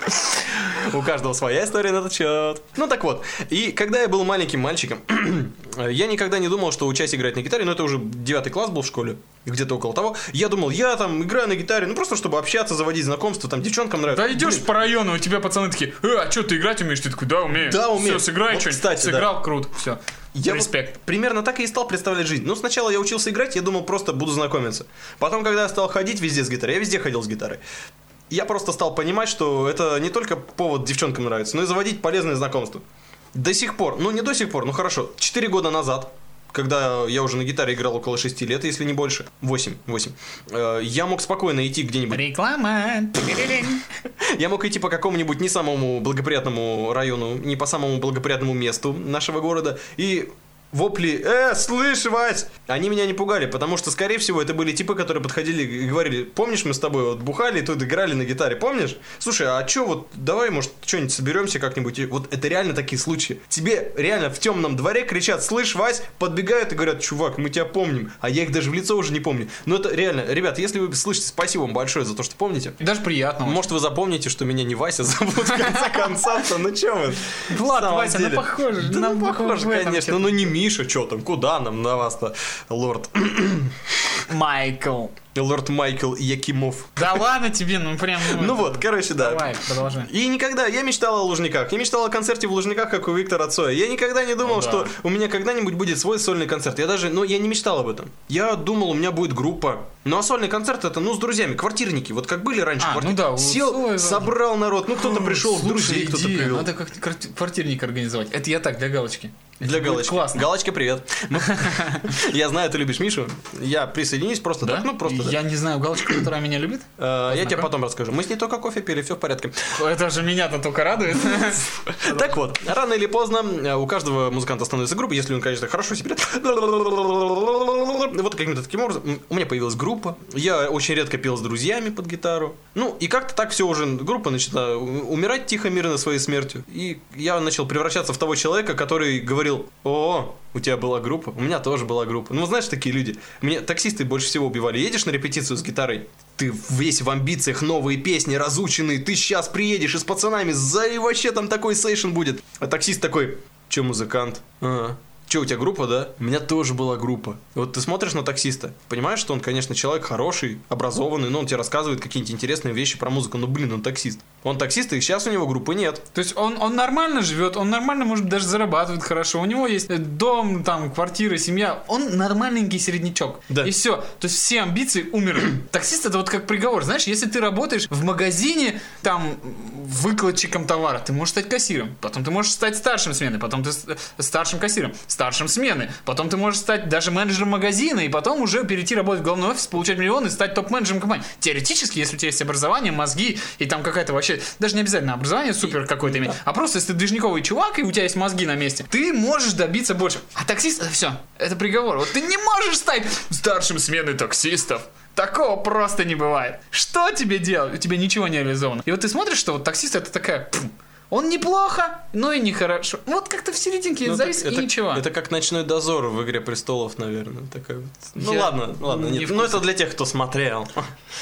[SPEAKER 6] У каждого своя история на этот счет. Ну так вот, и когда я был маленьким мальчиком, я никогда не думал, что учась играть на гитаре, но это уже девятый класс был в школе, где-то около того. Я думал, я там играю на гитаре, ну просто чтобы общаться, заводить знакомства, там девчонкам нравится.
[SPEAKER 5] Да идешь по району, у тебя пацаны такие, э, а что, ты играть умеешь? Ты такой, да, умею.
[SPEAKER 6] Да, умею.
[SPEAKER 5] Все, сыграй
[SPEAKER 6] Вот,
[SPEAKER 5] что-нибудь.
[SPEAKER 6] кстати, да.
[SPEAKER 5] Сыграл, круто, все.
[SPEAKER 6] Я вот
[SPEAKER 5] Респект.
[SPEAKER 6] примерно так и стал представлять жизнь. Ну, сначала я учился играть, я думал, просто буду знакомиться. Потом, когда я стал ходить везде с гитарой, я везде ходил с гитарой. Я просто стал понимать, что это не только повод девчонкам нравится, но и заводить полезные знакомства. До сих пор, ну не до сих пор, ну хорошо, 4 года назад, когда я уже на гитаре играл около 6 лет, если не больше, 8, 8, э, я мог спокойно идти где-нибудь
[SPEAKER 5] Реклама.
[SPEAKER 6] я мог идти по какому-нибудь не самому благоприятному району, не по самому благоприятному месту нашего города и вопли «Э, слышь, Вась!» Они меня не пугали, потому что, скорее всего, это были типы, которые подходили и говорили «Помнишь, мы с тобой вот бухали и тут играли на гитаре, помнишь? Слушай, а чё вот, давай, может, что-нибудь соберемся как-нибудь?» И Вот это реально такие случаи. Тебе реально в темном дворе кричат «Слышь, Вась!» Подбегают и говорят «Чувак, мы тебя помним». А я их даже в лицо уже не помню. Но это реально, ребят, если вы слышите, спасибо вам большое за то, что помните.
[SPEAKER 5] Даже приятно.
[SPEAKER 6] Может, вы запомните, что меня не Вася зовут в конце концов Ну чё вы?
[SPEAKER 5] Влад, Вася, ну похоже.
[SPEAKER 6] Да ну похоже, конечно. Ну не Миша, что там, куда нам на вас-то, лорд?
[SPEAKER 5] Майкл.
[SPEAKER 6] Лорд Майкл Якимов.
[SPEAKER 5] Да ладно тебе, ну прям...
[SPEAKER 6] Ну вот, короче, да.
[SPEAKER 5] Давай, продолжай.
[SPEAKER 6] И никогда, я мечтал о Лужниках, я мечтал о концерте в Лужниках, как у Виктора Цоя. Я никогда не думал,
[SPEAKER 5] Ну да.
[SPEAKER 6] что у меня когда-нибудь будет свой сольный концерт. Я даже, ну, я не мечтал об этом. Я думал, у меня будет группа. Ну, а сольный концерт это, ну, с друзьями, квартирники, вот как были раньше.
[SPEAKER 5] А,
[SPEAKER 6] квартир-
[SPEAKER 5] ну да,
[SPEAKER 6] Сел,
[SPEAKER 5] Цоя, да.
[SPEAKER 6] собрал народ, ну, кто-то пришел,
[SPEAKER 5] Слушай,
[SPEAKER 6] друзей кто-то привел.
[SPEAKER 5] Надо как квартирник организовать. Это я так, для галочки.
[SPEAKER 6] Для
[SPEAKER 5] Это
[SPEAKER 6] галочки.
[SPEAKER 5] Классно.
[SPEAKER 6] Галочка, привет. Ну, Я знаю, ты любишь Мишу. Я присоединюсь просто
[SPEAKER 5] Да?
[SPEAKER 6] так. Ну, просто да.
[SPEAKER 5] Я не знаю, галочка, которая меня любит.
[SPEAKER 6] Э, Я тебе потом расскажу. Мы с ней только кофе пили, все в порядке.
[SPEAKER 5] Это же меня-то только радует.
[SPEAKER 6] Так вот, рано или поздно э, у каждого музыканта становится группа, если он, конечно, хорошо себя Вот каким-то таким образом. У меня появилась группа. Я очень редко пел с друзьями под гитару. Ну, и как-то так все уже, группа начала умирать тихо, мирно своей смертью. И я начал превращаться в того человека, который говорил, о, у тебя была группа, у меня тоже была группа. Ну, знаешь, такие люди. Мне таксисты больше всего убивали. Едешь на репетицию с гитарой, ты весь в амбициях, новые песни, разученные, ты сейчас приедешь и с пацанами, за и вообще там такой сейшн будет. А таксист такой, че музыкант? Ага. Че, у тебя группа, да? У меня тоже была группа. Вот ты смотришь на таксиста, понимаешь, что он, конечно, человек хороший, образованный, но он тебе рассказывает какие-нибудь интересные вещи про музыку. Ну, блин, он таксист. Он таксист, и сейчас у него группы нет.
[SPEAKER 5] То есть он, он нормально живет, он нормально, может, даже зарабатывает хорошо. У него есть э, дом, там, квартира, семья. Он нормальненький середнячок.
[SPEAKER 6] Да.
[SPEAKER 5] И все. То есть все амбиции умерли. Таксист это вот как приговор. Знаешь, если ты работаешь в магазине, там, выкладчиком товара, ты можешь стать кассиром. Потом ты можешь стать старшим смены. Потом ты э, старшим кассиром. Старшим смены. Потом ты можешь стать даже менеджером магазина. И потом уже перейти работать в главный офис, получать миллионы и стать топ-менеджером компании. Теоретически, если у тебя есть образование, мозги и там какая-то вообще... Даже не обязательно образование супер какое-то иметь. А просто если ты движниковый чувак и у тебя есть мозги на месте, ты можешь добиться больше. А таксист, это все. Это приговор. Вот ты не можешь стать старшим смены таксистов. Такого просто не бывает. Что тебе делать? У тебя ничего не реализовано. И вот ты смотришь, что вот таксист это такая... пф, Он неплохо, но и нехорошо. Вот как-то в серединке
[SPEAKER 6] Ну,
[SPEAKER 5] завис
[SPEAKER 6] так
[SPEAKER 5] и ничего.
[SPEAKER 6] Это как ночной дозор в Игре престолов, наверное. Такая вот. Ну
[SPEAKER 5] Я
[SPEAKER 6] ладно, ладно,
[SPEAKER 5] не
[SPEAKER 6] нет. Ну это для тех, кто смотрел.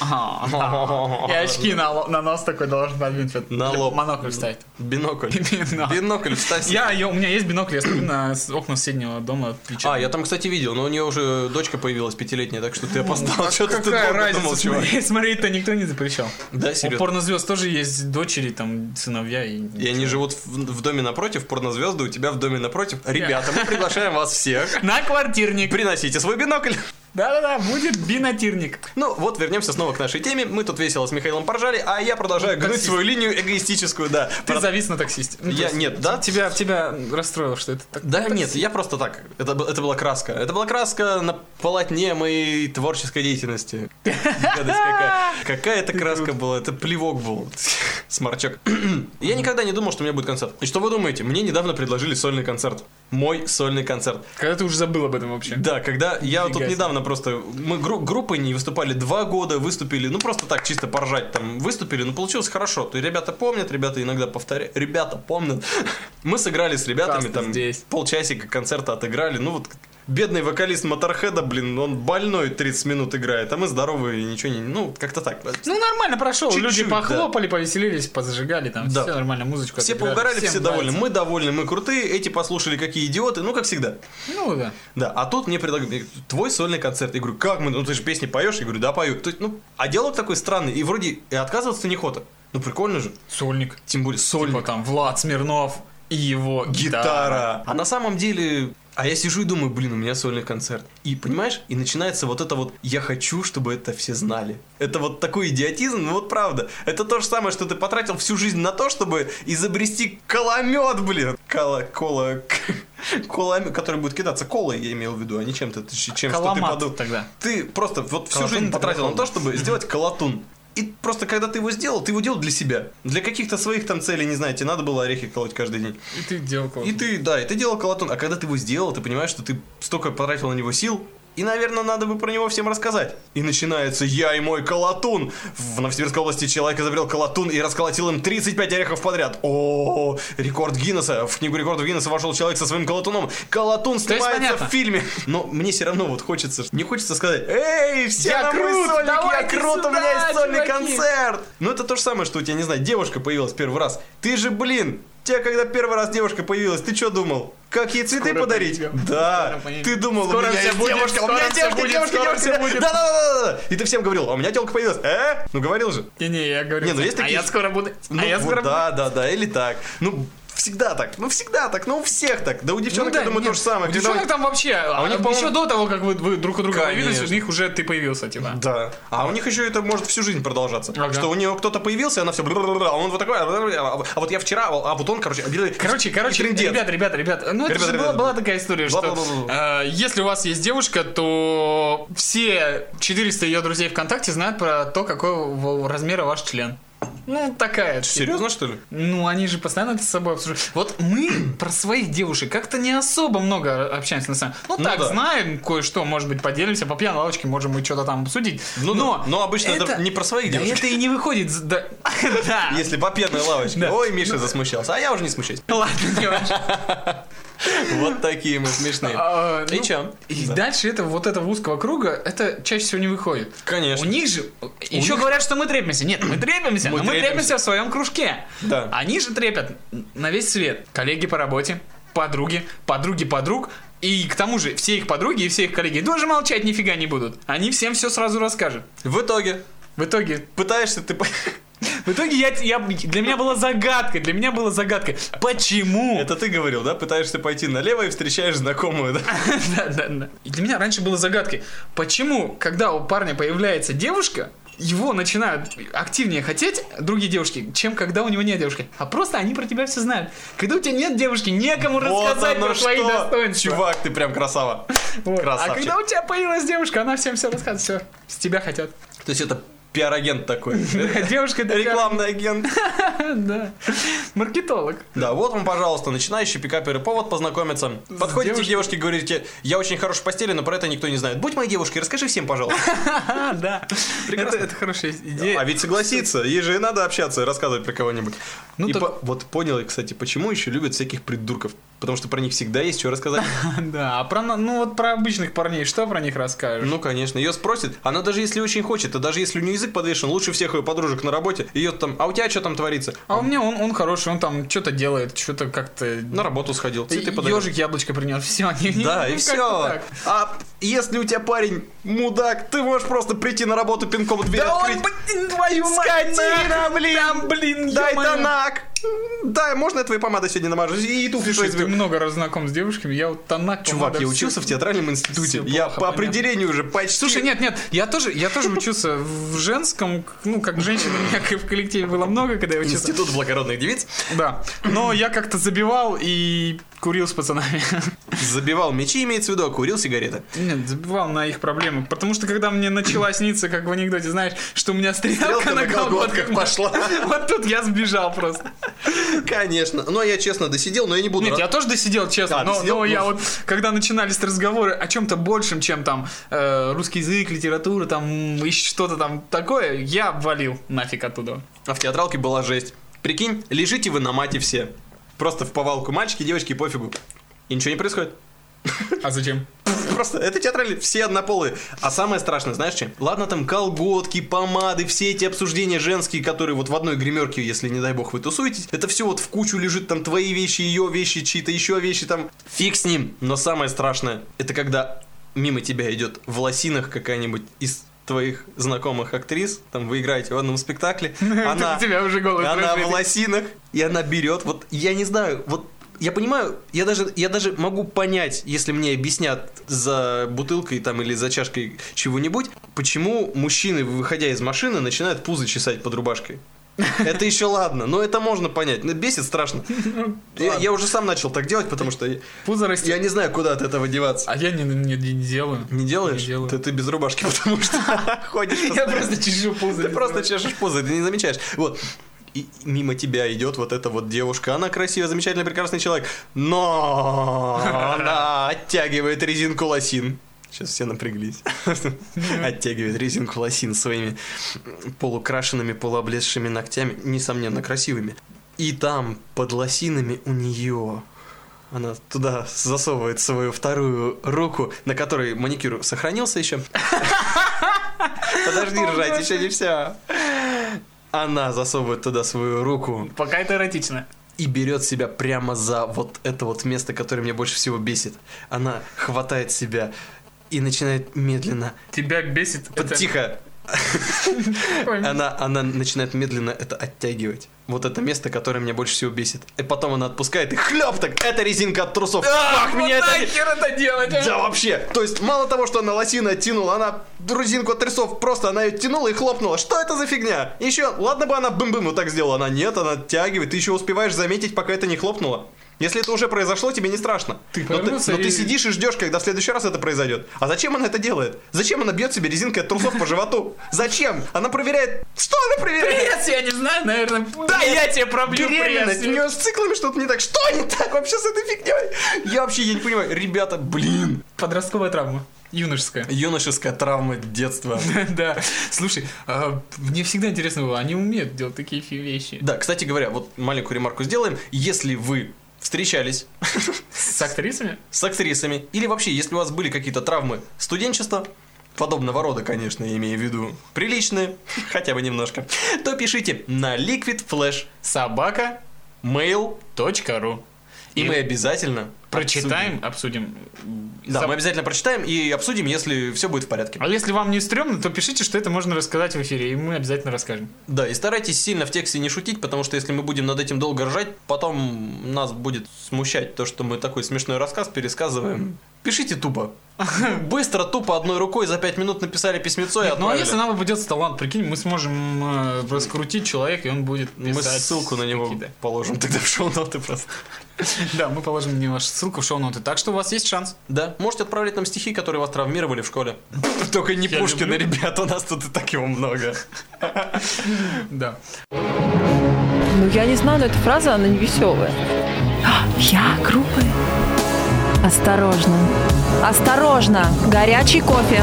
[SPEAKER 5] И очки на, нос такой должен подвинуть.
[SPEAKER 6] На лоб.
[SPEAKER 5] Монокль вставить.
[SPEAKER 6] Бинокль.
[SPEAKER 5] Бинокль.
[SPEAKER 6] Вставь.
[SPEAKER 5] Я, у меня есть бинокль, я смотрю на окна соседнего дома.
[SPEAKER 6] А, я там, кстати, видел, но у нее уже дочка появилась пятилетняя, так что ты опоздал. Что ты тут
[SPEAKER 5] Какая
[SPEAKER 6] долго
[SPEAKER 5] разница? Смотреть-то никто не запрещал.
[SPEAKER 6] Да,
[SPEAKER 5] У
[SPEAKER 6] серьезно.
[SPEAKER 5] порнозвезд тоже есть дочери, там, сыновья. И...
[SPEAKER 6] И они живут в, в доме напротив, порнозвезды у тебя в доме напротив. Ребята, мы приглашаем вас всех.
[SPEAKER 5] На квартирник.
[SPEAKER 6] Приносите свой бинокль.
[SPEAKER 5] Да-да-да, будет бинотирник.
[SPEAKER 6] Ну, вот вернемся снова к нашей теме. Мы тут весело с Михаилом поржали, а я продолжаю гнуть
[SPEAKER 5] таксист.
[SPEAKER 6] свою линию эгоистическую, да.
[SPEAKER 5] Ты
[SPEAKER 6] Про-
[SPEAKER 5] завис на таксисте. Ну,
[SPEAKER 6] Я- нет, да?
[SPEAKER 5] Тебя, тебя расстроило, что это так.
[SPEAKER 6] Да
[SPEAKER 5] такси.
[SPEAKER 6] нет, я просто так. Это, это была краска. Это была краска на полотне моей творческой деятельности. Какая. Это краска была? Это плевок был. Сморчок. Я никогда не думал, что у меня будет концерт. И что вы думаете? Мне недавно предложили сольный концерт. Мой сольный концерт.
[SPEAKER 5] Когда ты уже забыл об этом вообще.
[SPEAKER 6] Да, когда я тут недавно просто... Мы гру- группой не выступали два года, выступили, ну просто так, чисто поржать там, выступили, ну получилось хорошо. То ребята помнят, ребята иногда повторяют. Ребята помнят. Мы сыграли с ребятами
[SPEAKER 5] Просто
[SPEAKER 6] там
[SPEAKER 5] здесь.
[SPEAKER 6] полчасика концерта отыграли. Ну вот бедный вокалист Моторхеда, блин, он больной 30 минут играет, а мы здоровые, ничего не... Ну, как-то так.
[SPEAKER 5] Ну, нормально прошел.
[SPEAKER 6] Чуть-чуть,
[SPEAKER 5] Люди
[SPEAKER 6] да.
[SPEAKER 5] похлопали, повеселились, позажигали, там
[SPEAKER 6] Да.
[SPEAKER 5] все нормально, музычку
[SPEAKER 6] Все
[SPEAKER 5] отыграли,
[SPEAKER 6] поугарали,
[SPEAKER 5] всем
[SPEAKER 6] все довольны.
[SPEAKER 5] нравится.
[SPEAKER 6] Мы довольны, мы крутые, эти послушали, какие идиоты, ну, как всегда.
[SPEAKER 5] Ну, да.
[SPEAKER 6] Да, а тут мне предлагают, твой сольный концерт. Я говорю, как мы, ну ты же песни поешь? Я говорю, да, пою. То есть, ну, а диалог такой странный, и вроде и отказываться неохота. Ну, прикольно же.
[SPEAKER 5] Сольник.
[SPEAKER 6] Тем более, сольник.
[SPEAKER 5] Типа там Влад Смирнов и его гитара.
[SPEAKER 6] Гитара. А на самом деле, А я сижу и думаю, блин, у меня сольный концерт. И понимаешь, и начинается вот это вот «я хочу, чтобы это все знали». Это вот такой идиотизм, ну вот правда. Это то же самое, что ты потратил всю жизнь на то, чтобы изобрести коломет, блин. Кола, кола, кола, который будет кидаться колой, я имел в виду, а не чем-то, чем что ты подумал.
[SPEAKER 5] тогда.
[SPEAKER 6] Ты просто вот всю
[SPEAKER 5] Колотун
[SPEAKER 6] жизнь потратил на то, чтобы сделать колотун. И просто когда ты его сделал, ты его делал для себя. Для каких-то своих там целей, не знаю, тебе надо было орехи колоть каждый день.
[SPEAKER 5] И ты делал
[SPEAKER 6] И ты, да, и ты делал колотун. А когда ты его сделал, ты понимаешь, что ты столько потратил на него сил, и, наверное, надо бы про него всем рассказать. И начинается «Я и мой колотун». В Новосибирской области человек изобрел колотун и расколотил им 35 орехов подряд. О, рекорд Гиннесса. В книгу рекордов Гиннесса вошел человек со своим колотуном. Колотун снимается в фильме. Но мне все равно вот хочется, не хочется сказать «Эй, все
[SPEAKER 5] Я
[SPEAKER 6] на мой
[SPEAKER 5] крут,
[SPEAKER 6] сольник, я крут, у меня
[SPEAKER 5] сюда,
[SPEAKER 6] есть сольный
[SPEAKER 5] чуваки!»
[SPEAKER 6] концерт». Ну, это то же самое, что у тебя, не знаю, девушка появилась первый раз. Ты же, блин, Тебя когда первый раз девушка появилась, ты что думал? Как ей цветы
[SPEAKER 5] Скоро
[SPEAKER 6] подарить?
[SPEAKER 5] пойдем.
[SPEAKER 6] Да.
[SPEAKER 5] Скоро.
[SPEAKER 6] Ты думал,
[SPEAKER 5] Скоро
[SPEAKER 6] у меня есть
[SPEAKER 5] будет,
[SPEAKER 6] девушка, у
[SPEAKER 5] скоро
[SPEAKER 6] меня девушка,
[SPEAKER 5] будет,
[SPEAKER 6] девушка,
[SPEAKER 5] скоро
[SPEAKER 6] девушка.
[SPEAKER 5] будет.
[SPEAKER 6] Да, да, да, да. И ты всем говорил, а у меня телка появилась. Э? Ну говорил же.
[SPEAKER 5] Не-не, я говорю,
[SPEAKER 6] Не, ну есть
[SPEAKER 5] а
[SPEAKER 6] такие-
[SPEAKER 5] я скоро буду...
[SPEAKER 6] Ну,
[SPEAKER 5] а я
[SPEAKER 6] вот
[SPEAKER 5] скоро
[SPEAKER 6] да, да, да, или так. Ну, всегда так. Ну, всегда так. Ну, у всех так. Да у девчонок,
[SPEAKER 5] да,
[SPEAKER 6] я думаю,
[SPEAKER 5] нет,
[SPEAKER 6] то же самое.
[SPEAKER 5] У
[SPEAKER 6] Когда
[SPEAKER 5] девчонок там вообще, а
[SPEAKER 6] у них,
[SPEAKER 5] еще
[SPEAKER 6] по-моему-
[SPEAKER 5] до того, как вы, вы друг у друга появились, у них уже ты появился, типа.
[SPEAKER 6] Да. А у них еще это может всю жизнь продолжаться.
[SPEAKER 5] Ага.
[SPEAKER 6] Что у нее кто-то появился, и она все... А он вот такой... А вот я вчера... А вот он, короче...
[SPEAKER 5] Короче, короче,
[SPEAKER 6] трындец.
[SPEAKER 5] ребята, ребята, ребята, ну это же была,
[SPEAKER 6] ребята.
[SPEAKER 5] была такая история, что
[SPEAKER 6] Бла-бла-бла-бла.
[SPEAKER 5] э, если у вас есть девушка, то все 400 ее друзей ВКонтакте знают про то, какого размера ваш член. Ну, такая. типа.
[SPEAKER 6] Серьезно, что ли?
[SPEAKER 5] Ну, они же постоянно это с собой обсуждают. Вот мы про своих девушек как-то не особо много общаемся на самом Ну,
[SPEAKER 6] Ну
[SPEAKER 5] так,
[SPEAKER 6] да.
[SPEAKER 5] знаем кое-что, может быть, поделимся по пьяной лавочке, можем мы что-то там обсудить.
[SPEAKER 6] Ну
[SPEAKER 5] но,
[SPEAKER 6] да, но обычно это не про своих
[SPEAKER 5] да
[SPEAKER 6] девушек.
[SPEAKER 5] это и не выходит. Да.
[SPEAKER 6] Если по пьяной лавочке. Ой, Миша засмущался. А я уже не смущаюсь.
[SPEAKER 5] Ладно, не важно.
[SPEAKER 6] Вот такие мы смешные.
[SPEAKER 5] А,
[SPEAKER 6] И
[SPEAKER 5] ну,
[SPEAKER 6] чё?
[SPEAKER 5] И
[SPEAKER 6] Да.
[SPEAKER 5] дальше это вот этого узкого круга, это чаще всего не выходит.
[SPEAKER 6] Конечно.
[SPEAKER 5] У них же еще
[SPEAKER 6] них-
[SPEAKER 5] говорят, что мы трепимся. Нет, мы трепимся,
[SPEAKER 6] Мы
[SPEAKER 5] мы
[SPEAKER 6] трепимся.
[SPEAKER 5] трепимся в своем кружке.
[SPEAKER 6] Да.
[SPEAKER 5] Они же трепят на весь свет. Коллеги по работе, подруги, подруги подруг. И к тому же все их подруги и все их коллеги тоже молчать нифига не будут. Они всем все сразу расскажут.
[SPEAKER 6] В итоге,
[SPEAKER 5] В итоге,
[SPEAKER 6] пытаешься ты...
[SPEAKER 5] в итоге я, я, для меня была загадка, для меня была загадка. Почему?
[SPEAKER 6] Это ты говорил, да? Пытаешься пойти налево и встречаешь знакомую, да?
[SPEAKER 5] Да, да, да. И для меня раньше было загадкой, почему, когда у парня появляется девушка, его начинают активнее хотеть другие девушки, чем когда у него нет девушки. А просто они про тебя все знают. Когда у тебя нет девушки, некому рассказать
[SPEAKER 6] оно
[SPEAKER 5] про свои
[SPEAKER 6] что!
[SPEAKER 5] достоинства.
[SPEAKER 6] Чувак, ты прям красава.
[SPEAKER 5] Вот. А когда у тебя появилась девушка, она всем все рассказывает, все, с тебя хотят.
[SPEAKER 6] То есть это пиар-агент такой.
[SPEAKER 5] Девушка
[SPEAKER 6] Рекламный агент.
[SPEAKER 5] Да. Маркетолог.
[SPEAKER 6] Да, вот вам, пожалуйста, начинающий пикапер и повод познакомиться. Подходите к девушке и говорите, я очень хорош в постели, но про это никто не знает. Будь моей девушкой, расскажи всем, пожалуйста.
[SPEAKER 5] Да. Это, это хорошая идея.
[SPEAKER 6] А ведь согласиться, ей же и надо общаться и рассказывать про кого-нибудь.
[SPEAKER 5] Ну
[SPEAKER 6] вот понял, я, кстати, почему еще любят всяких придурков. Потому что про них всегда есть что рассказать.
[SPEAKER 5] Да, а про, ну вот про обычных парней, что про них расскажешь?
[SPEAKER 6] Ну, конечно, ее спросит. Она даже если очень хочет, а даже если у нее язык подвешен, лучше всех ее подружек на работе. Ее там, а у тебя что там творится?
[SPEAKER 5] А у меня он, он хороший, он там что-то делает, что-то как-то...
[SPEAKER 6] На работу сходил, цветы подарил.
[SPEAKER 5] Ежик яблочко принес, все.
[SPEAKER 6] Да, и все. А если у тебя парень мудак, ты можешь просто прийти на работу пинком дверь
[SPEAKER 5] Да он, блин, твою мать,
[SPEAKER 6] Скотина, блин!
[SPEAKER 5] Там, блин,
[SPEAKER 6] Дай
[SPEAKER 5] ё-моё.
[SPEAKER 6] Дай, можно я твоей помадой сегодня намажу? И туфли
[SPEAKER 5] Слушай, ты много раз знаком с девушками, я вот тонак...
[SPEAKER 6] Чувак, я учился в театральном институте. я по определению уже почти...
[SPEAKER 5] Слушай, нет, нет, я тоже, я тоже учился в женском, ну, как женщин у меня в коллективе было много, когда я учился.
[SPEAKER 6] Институт благородных девиц.
[SPEAKER 5] Да, но я как-то забивал и курил с пацанами.
[SPEAKER 6] Забивал мечи, имеется в виду, а курил сигареты.
[SPEAKER 5] Нет, забивал на их проблемы. Потому что когда мне начала сниться, как в анекдоте, знаешь, что у меня стрелка,
[SPEAKER 6] Стрелка
[SPEAKER 5] на
[SPEAKER 6] на
[SPEAKER 5] колготках
[SPEAKER 6] пошла.
[SPEAKER 5] Вот тут я сбежал просто.
[SPEAKER 6] Конечно. Но я честно досидел, но я не буду...
[SPEAKER 5] Нет, я тоже досидел, честно.
[SPEAKER 6] А,
[SPEAKER 5] но,
[SPEAKER 6] досидел?
[SPEAKER 5] но я вот, когда начинались разговоры о чем-то большем, чем там э, русский язык, литература, там еще что-то там такое, я валил нафиг оттуда.
[SPEAKER 6] А в театралке была жесть. Прикинь, лежите вы на мате все. Просто в повалку. Мальчики, девочки, пофигу. И ничего не происходит.
[SPEAKER 5] А зачем?
[SPEAKER 6] Просто это театрали все однополые. А самое страшное, знаешь чем? Ладно, там колготки, помады, все эти обсуждения женские, которые вот в одной гримерке, если не дай бог вы тусуетесь, это все вот в кучу лежит, там твои вещи, ее вещи, чьи-то еще вещи, там фиг с ним. Но самое страшное, это когда мимо тебя идет в лосинах какая-нибудь из твоих знакомых актрис, там вы играете в одном спектакле, она,
[SPEAKER 5] тебя уже голос
[SPEAKER 6] она в лосинах, и она берет, вот я не знаю, вот Я понимаю, я даже, я даже могу понять, если мне объяснят за бутылкой там или за чашкой чего-нибудь, почему мужчины, выходя из машины, начинают пузо чесать под рубашкой. Это еще ладно, но это можно понять. Но бесит страшно. Я, я уже сам начал так делать, потому что
[SPEAKER 5] Пузо растет.
[SPEAKER 6] я не знаю, куда от этого деваться.
[SPEAKER 5] А я не, не, не делаю.
[SPEAKER 6] Не делаешь?
[SPEAKER 5] Не делаю.
[SPEAKER 6] Ты, ты без рубашки, потому что ходишь.
[SPEAKER 5] Я просто чешу пузо.
[SPEAKER 6] Ты просто чешешь пузо, ты не замечаешь. Вот. И мимо тебя идет вот эта вот девушка. Она красивая, замечательная, прекрасный человек. Но она оттягивает резинку лосин. Сейчас все напряглись. Оттягивает резинку лосин своими полукрашенными, полуоблезшими ногтями. Несомненно, красивыми. И там, под лосинами, у нее она туда засовывает свою вторую руку, на которой маникюр сохранился еще. Подожди ржать, еще не все. Она засовывает туда свою руку
[SPEAKER 5] Пока это эротично.
[SPEAKER 6] и берет себя прямо за вот это вот место, которое меня больше всего бесит. Она хватает себя и начинает медленно...
[SPEAKER 5] Тебя бесит. это-
[SPEAKER 6] Тихо! Она, она начинает медленно это оттягивать. Вот это место, которое меня больше всего бесит. И потом она отпускает и хлоп так, это резинка от трусов.
[SPEAKER 5] А, вот
[SPEAKER 6] меня это...
[SPEAKER 5] нахер это делать? а?
[SPEAKER 6] Да вообще! То есть, мало того, что она лосина оттянула, она резинку от трусов просто она ее тянула и хлопнула. Что это за фигня? Еще, ладно бы она бым-бым вот так сделала. Она нет, она оттягивает. Ты еще успеваешь заметить, пока это не хлопнуло. Если это уже произошло, тебе не страшно.
[SPEAKER 5] Ты
[SPEAKER 6] но ты, но ты сидишь и ждешь, когда в следующий раз это произойдет. А зачем она это делает? Зачем она бьет себе резинкой от трусов по животу? Зачем? Она проверяет... Что она проверяет?
[SPEAKER 5] Пресс, я не знаю, наверное. Да, я тебе пробью
[SPEAKER 6] Беременность, у нее с циклами что-то не так. Что не так вообще с этой фигней? Я вообще я не понимаю. Ребята, блин.
[SPEAKER 5] Подростковая травма. Юношеская.
[SPEAKER 6] Юношеская травма детства.
[SPEAKER 5] Да. Слушай, а, мне всегда интересно было, они умеют делать такие вещи.
[SPEAKER 6] Да, кстати говоря, вот маленькую ремарку сделаем. Если вы встречались
[SPEAKER 5] С актрисами?
[SPEAKER 6] с актрисами, или вообще, если у вас были какие-то травмы студенчества, подобного рода, конечно, я имею в виду, приличные, хотя бы немножко, то пишите на Liquid Flash
[SPEAKER 5] Собака.
[SPEAKER 6] mail,
[SPEAKER 5] .ру.
[SPEAKER 6] и мы обязательно
[SPEAKER 5] Прочитаем, обсудим.
[SPEAKER 6] Да,
[SPEAKER 5] Соб-
[SPEAKER 6] мы обязательно прочитаем и обсудим, если все будет в порядке.
[SPEAKER 5] А если вам не стрёмно, то пишите, что это можно рассказать в эфире, и мы обязательно расскажем.
[SPEAKER 6] Да, и старайтесь сильно в тексте не шутить, потому что если мы будем над этим долго ржать, потом нас будет смущать то, что мы такой смешной рассказ пересказываем. Пишите тупо. Быстро, тупо, одной рукой за пять минут написали письмецо и
[SPEAKER 5] Ну а если нам попадется талант, прикинь, мы сможем э, раскрутить человека, и он будет
[SPEAKER 6] Мы
[SPEAKER 5] писать
[SPEAKER 6] ссылку на него
[SPEAKER 5] какие-то.
[SPEAKER 6] положим тогда в шоу-ноты просто.
[SPEAKER 5] Да, мы положим на вашу ссылку в шоу-ноты. Так что у вас есть шанс.
[SPEAKER 6] Да, можете отправлять нам стихи, которые вас травмировали в школе. Только не
[SPEAKER 5] Я
[SPEAKER 6] Пушкина,
[SPEAKER 5] люблю.
[SPEAKER 6] ребят, у нас тут и так его много.
[SPEAKER 5] Да.
[SPEAKER 2] Ну, я не знаю, но эта фраза, она не веселая. Я грубая. Осторожно. Осторожно. Горячий кофе.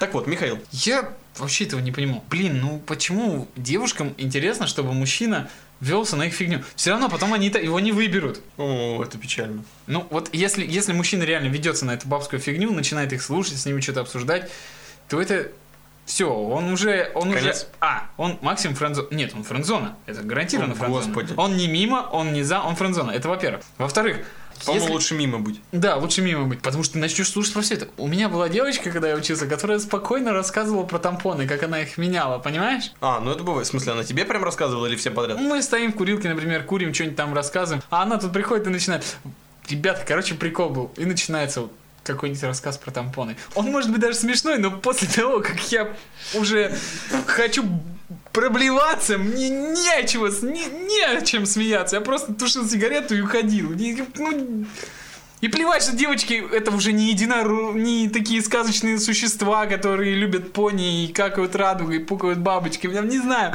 [SPEAKER 6] Так вот, Михаил,
[SPEAKER 5] Я вообще этого не понимаю. Блин, ну почему девушкам интересно, чтобы мужчина велся на их фигню? Все равно потом они это- его не выберут.
[SPEAKER 6] о, это печально.
[SPEAKER 5] Ну вот если, если мужчина реально ведется на эту бабскую фигню, начинает их слушать, с ними что-то обсуждать, то это все, он уже, он
[SPEAKER 6] Конец.
[SPEAKER 5] уже, а, он максимум френдзона, нет, он френдзона, это гарантированно
[SPEAKER 6] О,
[SPEAKER 5] френдзона.
[SPEAKER 6] господи.
[SPEAKER 5] Он не мимо, он не за, он френдзона, это во-первых. Во-вторых,
[SPEAKER 6] По-моему,
[SPEAKER 5] если-
[SPEAKER 6] лучше мимо быть.
[SPEAKER 5] да, лучше мимо быть, потому что ты начнешь слушать про все это. У меня была девочка, когда я учился, которая спокойно рассказывала про тампоны, как она их меняла, понимаешь?
[SPEAKER 6] А, ну это бывает. В смысле, она тебе прям рассказывала или всем подряд?
[SPEAKER 5] Мы стоим в курилке, например, курим, что-нибудь там рассказываем, а она тут приходит и начинает. Ребята, короче, прикол был. И начинается вот какой-нибудь рассказ про тампоны. Он может быть даже смешной, но после того, как я уже хочу проблеваться, мне не о, чего, с- не, не о чем смеяться. Я просто тушил сигарету и уходил. И, ну, и плевать, что девочки это уже не единору, не такие сказочные существа, которые любят пони и какают радугой, пукают бабочки. Я не знаю.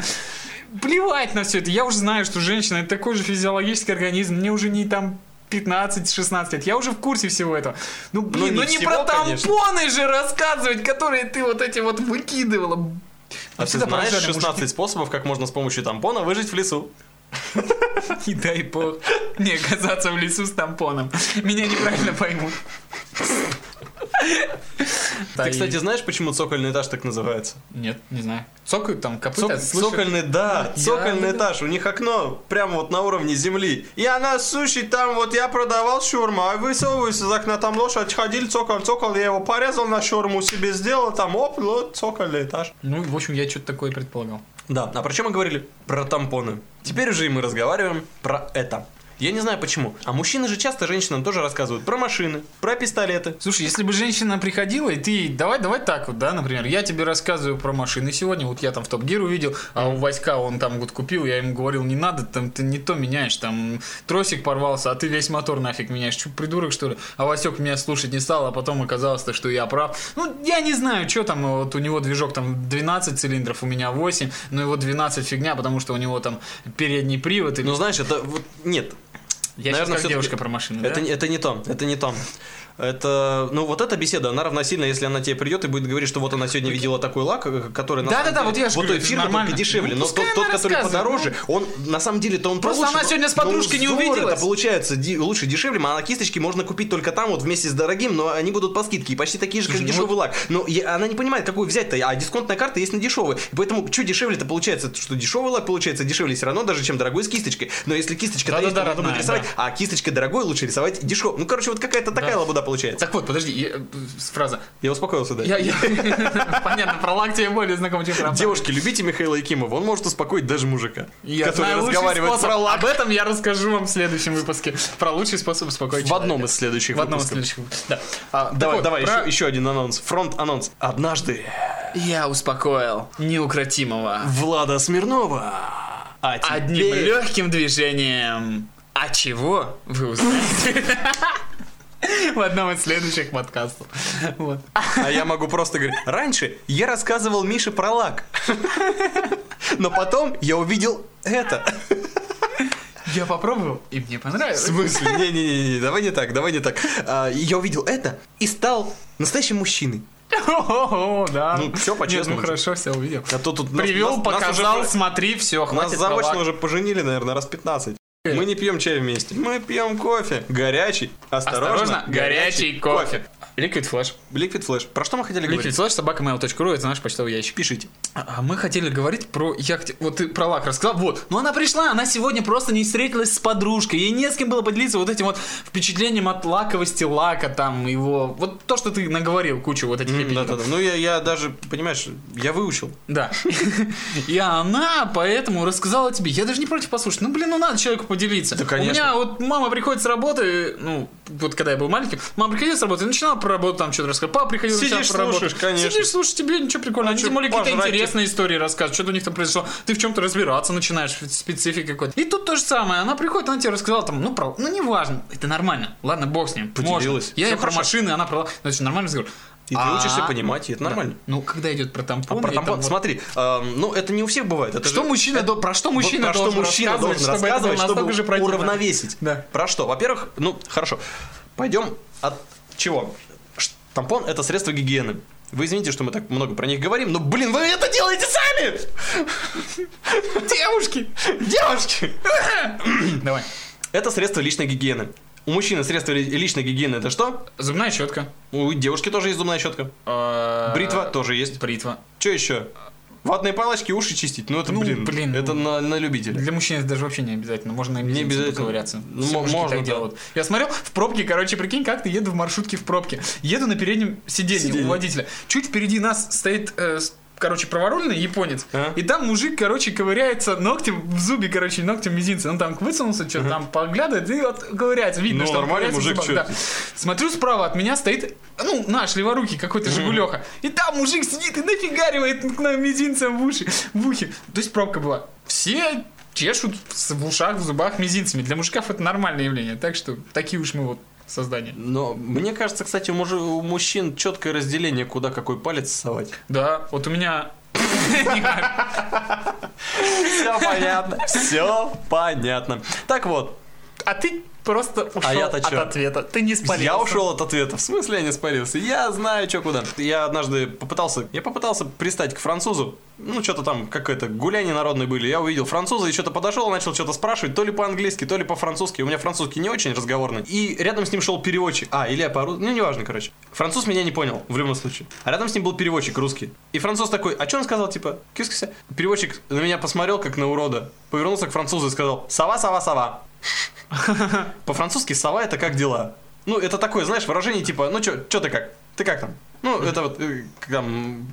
[SPEAKER 5] Плевать на все это. Я уже знаю, что женщина это такой же физиологический организм. Мне уже не там 15-16 лет. Я уже в курсе всего этого. Ну, блин,
[SPEAKER 6] не
[SPEAKER 5] ну не,
[SPEAKER 6] всего,
[SPEAKER 5] про
[SPEAKER 6] конечно.
[SPEAKER 5] тампоны же рассказывать, которые ты вот эти вот выкидывала.
[SPEAKER 6] А ты знаешь
[SPEAKER 5] поражали
[SPEAKER 6] 16 способов, как можно с помощью тампона выжить в лесу?
[SPEAKER 5] Не дай бог не оказаться в лесу с тампоном. Меня неправильно поймут.
[SPEAKER 6] Ты, кстати, знаешь, почему цокольный этаж так называется?
[SPEAKER 5] Нет, не знаю. Цокают там копыта.
[SPEAKER 6] Цок- цокольный, да,
[SPEAKER 5] Я-
[SPEAKER 6] цокольный этаж. У них окно прямо вот на уровне земли. Я на суши там вот я продавал шурму, а высовываюсь из окна, там лошадь ходил, цокол, цокол, я его порезал на шурму себе сделал, там оп, вот цокольный этаж.
[SPEAKER 5] Ну, в общем, я что-то такое предполагал.
[SPEAKER 6] Да, а про чем мы говорили? Про тампоны. Теперь уже и мы разговариваем про это. Я не знаю почему. А мужчины же часто женщинам тоже рассказывают про машины, про пистолеты.
[SPEAKER 5] Слушай, если бы женщина приходила, и ты, давай, давай так вот, да, например, я тебе рассказываю про машины сегодня, вот я там в Топ Гир увидел, а у Васька он там вот купил, я ему говорил, не надо, там ты не то меняешь, там тросик порвался, а ты весь мотор нафиг меняешь, что, придурок что ли? А Васек меня слушать не стал, а потом оказалось, то, что я прав. Ну, я не знаю, что там, вот у него движок там 12 цилиндров, у меня 8, но его 12 фигня, потому что у него там передний привод. или-
[SPEAKER 6] Ну, знаешь, это вот нет.
[SPEAKER 5] Я
[SPEAKER 6] наверное,
[SPEAKER 5] сейчас как девушка про машину,
[SPEAKER 6] Это,
[SPEAKER 5] да?
[SPEAKER 6] не- это не то, это не то. Это, ну, вот эта беседа, она равносильна, если она тебе придет и будет говорить, что вот она сегодня видела такой лак, э, который на
[SPEAKER 5] Да-да-да,
[SPEAKER 6] самом
[SPEAKER 5] вот
[SPEAKER 6] деле-
[SPEAKER 5] я же
[SPEAKER 6] вот
[SPEAKER 5] говорю,
[SPEAKER 6] только дешевле,
[SPEAKER 5] Ну,
[SPEAKER 6] но тот, который подороже, он на самом деле-то он
[SPEAKER 5] Просто
[SPEAKER 6] получше.
[SPEAKER 5] она сегодня с подружкой не
[SPEAKER 6] узор
[SPEAKER 5] увиделась.
[SPEAKER 6] Это получается ди- лучше дешевле, а на кисточки можно купить только там вот вместе с дорогим, но они будут по скидке и почти такие же, как
[SPEAKER 5] ну
[SPEAKER 6] дешевый лак. Но я- она не понимает, какую взять-то, а дисконтная карта есть на дешевый. Поэтому что дешевле-то получается, что дешевый лак получается дешевле все равно даже, чем дорогой с кисточкой. Но если кисточка
[SPEAKER 5] Да-да-да,
[SPEAKER 6] есть, то можно будет рисовать, а кисточкой дорогой лучше рисовать дешевый. Ну, короче, вот какая-то такая лабуда получается.
[SPEAKER 5] Так вот, подожди, я- э, фраза.
[SPEAKER 6] Я успокоился, да.
[SPEAKER 5] Я, я... Понятно, про лак тебе более знаком, чем про
[SPEAKER 6] Девушки, любите Михаила Якимова, он может успокоить даже мужика,
[SPEAKER 5] Я
[SPEAKER 6] который
[SPEAKER 5] знаю
[SPEAKER 6] разговаривает
[SPEAKER 5] способ.
[SPEAKER 6] про лак.
[SPEAKER 5] Об этом я расскажу вам в следующем выпуске. Про лучший способ успокоить
[SPEAKER 6] В одном из следующих
[SPEAKER 5] В одном из следующих выпусков. Да. А,
[SPEAKER 6] Давай,
[SPEAKER 5] вот,
[SPEAKER 6] давай,
[SPEAKER 5] про-
[SPEAKER 6] еще, еще один анонс. Фронт-анонс. Однажды
[SPEAKER 5] Я успокоил неукротимого.
[SPEAKER 6] Влада Смирнова. А
[SPEAKER 5] Одним
[SPEAKER 6] теперь-
[SPEAKER 5] легким движением. А чего вы узнаете? В одном из следующих подкастов. Вот.
[SPEAKER 6] А я могу просто говорить. Раньше я рассказывал Мише про лак. Но потом я увидел это.
[SPEAKER 5] Я попробовал, и мне
[SPEAKER 6] В
[SPEAKER 5] понравилось.
[SPEAKER 6] смысле? Не-не-не, давай не так, давай не так. А, Я увидел это и стал настоящим мужчиной.
[SPEAKER 5] О, да.
[SPEAKER 6] Ну, всё
[SPEAKER 5] Нет,
[SPEAKER 6] по-честному.
[SPEAKER 5] Ну, хорошо, все увидел.
[SPEAKER 6] А то тут нас-
[SPEAKER 5] Привел,
[SPEAKER 6] нас- нас
[SPEAKER 5] показал,
[SPEAKER 6] уже-
[SPEAKER 5] смотри, все,
[SPEAKER 6] Нас
[SPEAKER 5] хватит
[SPEAKER 6] заочно
[SPEAKER 5] про лак.
[SPEAKER 6] уже поженили, наверное, раз 15. Мы не пьем чай вместе. Мы пьем кофе. Горячий. Осторожно.
[SPEAKER 5] Осторожно, горячий кофе. Liquid Flash.
[SPEAKER 6] Liquid Flash. Про что мы хотели
[SPEAKER 5] Liquid
[SPEAKER 6] говорить?
[SPEAKER 5] Flash, собака mail.ru, это наш почтовый ящик.
[SPEAKER 6] Пишите.
[SPEAKER 5] А мы хотели говорить про яхте. Вот ты про лак рассказал. Вот. Но она пришла, она сегодня просто не встретилась с подружкой. Ей не с кем было поделиться вот этим вот впечатлением от лаковости лака, там, его. Вот то, что ты наговорил, кучу вот этих
[SPEAKER 6] М,
[SPEAKER 5] эпитетов.
[SPEAKER 6] Да-да-да. Ну, я, я даже, понимаешь, я выучил.
[SPEAKER 5] Да. И она поэтому рассказала тебе. Я даже не против послушать. Ну, блин, ну надо человеку поделиться.
[SPEAKER 6] Да, конечно.
[SPEAKER 5] У меня вот мама приходит с работы, ну, вот когда я был маленьким, мама приходила с работы начинала про работу там что-то рассказывать. Папа приходил,
[SPEAKER 6] Сидишь,
[SPEAKER 5] про работу.
[SPEAKER 6] слушаешь, конечно.
[SPEAKER 5] Сидишь, слушаешь, тебе ничего прикольного.
[SPEAKER 6] А
[SPEAKER 5] Они тем более какие-то интересные истории рассказывают, что-то у них там произошло. Ты в чем-то разбираться начинаешь, в специфике какой-то. И тут то же самое. Она приходит, она тебе рассказала там, ну, про, ну, неважно. Это нормально. Ладно, бог с ним.
[SPEAKER 6] Поделилась.
[SPEAKER 5] Можно. Я ей про машины, она про... Значит, нормальный разговор.
[SPEAKER 6] И ты
[SPEAKER 5] А,
[SPEAKER 6] учишься понимать, и это нормально.
[SPEAKER 5] Ну, когда идет про
[SPEAKER 6] А
[SPEAKER 5] тампон,
[SPEAKER 6] про
[SPEAKER 5] и там
[SPEAKER 6] тампон, смотри, эм, ну это не у всех бывает.
[SPEAKER 5] Что мужчина, про что мужчина
[SPEAKER 6] про
[SPEAKER 5] должен рассказывать, чтобы
[SPEAKER 6] уравновесить.
[SPEAKER 5] Да.
[SPEAKER 6] Про что? Во-первых, ну хорошо, пойдем от чего? Тампон это средство гигиены. Вы извините, что мы так много про них говорим, но, блин, вы это делаете сами!
[SPEAKER 5] Девушки!
[SPEAKER 6] Девушки!
[SPEAKER 5] Давай.
[SPEAKER 6] Это средство личной гигиены. У мужчины средство ли- личной гигиены это что?
[SPEAKER 5] Зубная щетка.
[SPEAKER 6] У девушки тоже есть зубная щетка.
[SPEAKER 5] Бритва.
[SPEAKER 6] Бритва тоже есть.
[SPEAKER 5] Бритва.
[SPEAKER 6] Что еще? Ватные палочки, уши чистить. Ну это,
[SPEAKER 5] Ну,
[SPEAKER 6] блин,
[SPEAKER 5] блин,
[SPEAKER 6] это на, на любителя.
[SPEAKER 5] Для мужчин это даже вообще не обязательно. Можно и мизинцем
[SPEAKER 6] обязательно.
[SPEAKER 5] поковыряться.
[SPEAKER 6] Ну,
[SPEAKER 5] Все
[SPEAKER 6] можно,
[SPEAKER 5] так
[SPEAKER 6] да.
[SPEAKER 5] делают. Я смотрел в пробке, короче, прикинь, как ты еду в маршрутке в пробке. Еду на переднем сиденье,
[SPEAKER 6] Сиденье.
[SPEAKER 5] у водителя. Чуть впереди нас стоит э, Короче, праворульный японец.
[SPEAKER 6] А?
[SPEAKER 5] И там мужик, короче, ковыряется ногтем в зубе, короче, ногтем мизинца. Он там высунулся, что-то там поглядывает и вот ковыряется. Видно,
[SPEAKER 6] Ну,
[SPEAKER 5] что
[SPEAKER 6] нормальный мужик,
[SPEAKER 5] зубах, да. Смотрю справа от меня стоит, ну, наш леворукий какой-то Жигулеха. И там мужик сидит и нафигаривает на мизинцем в уши, в ухе. То есть пробка была. Все чешут в ушах, в зубах мизинцами. Для мужиков это нормальное явление. Так что такие уж мы вот создания.
[SPEAKER 6] Но мне кажется, кстати, у, мужчин четкое разделение, куда какой палец совать.
[SPEAKER 5] Да, вот у меня...
[SPEAKER 6] Все понятно. Все понятно. Так вот,
[SPEAKER 5] А ты просто ушел
[SPEAKER 6] я-то
[SPEAKER 5] от
[SPEAKER 6] чё?
[SPEAKER 5] ответа. Ты не спалился.
[SPEAKER 6] я ушел от ответа. В смысле я не спалился? Я знаю, что куда. Я однажды попытался, я попытался пристать к французу. Ну, что-то там, как это, гуляния народные были. Я увидел француза и что-то подошел, начал что-то спрашивать, то ли по-английски, то ли по-французски. У меня французский не очень разговорный. И рядом с ним шел переводчик. А, или я по Ну, неважно, короче. Француз меня не понял, в любом случае. А рядом с ним был переводчик русский. И француз такой, а что он сказал, типа, кис Переводчик на меня посмотрел, как на урода. Повернулся к французу и сказал, сова, сова, сова. По-французски сова это как дела? Ну, это такое, знаешь, выражение типа, ну чё, чё ты как? Ты как там? Ну, это вот э, там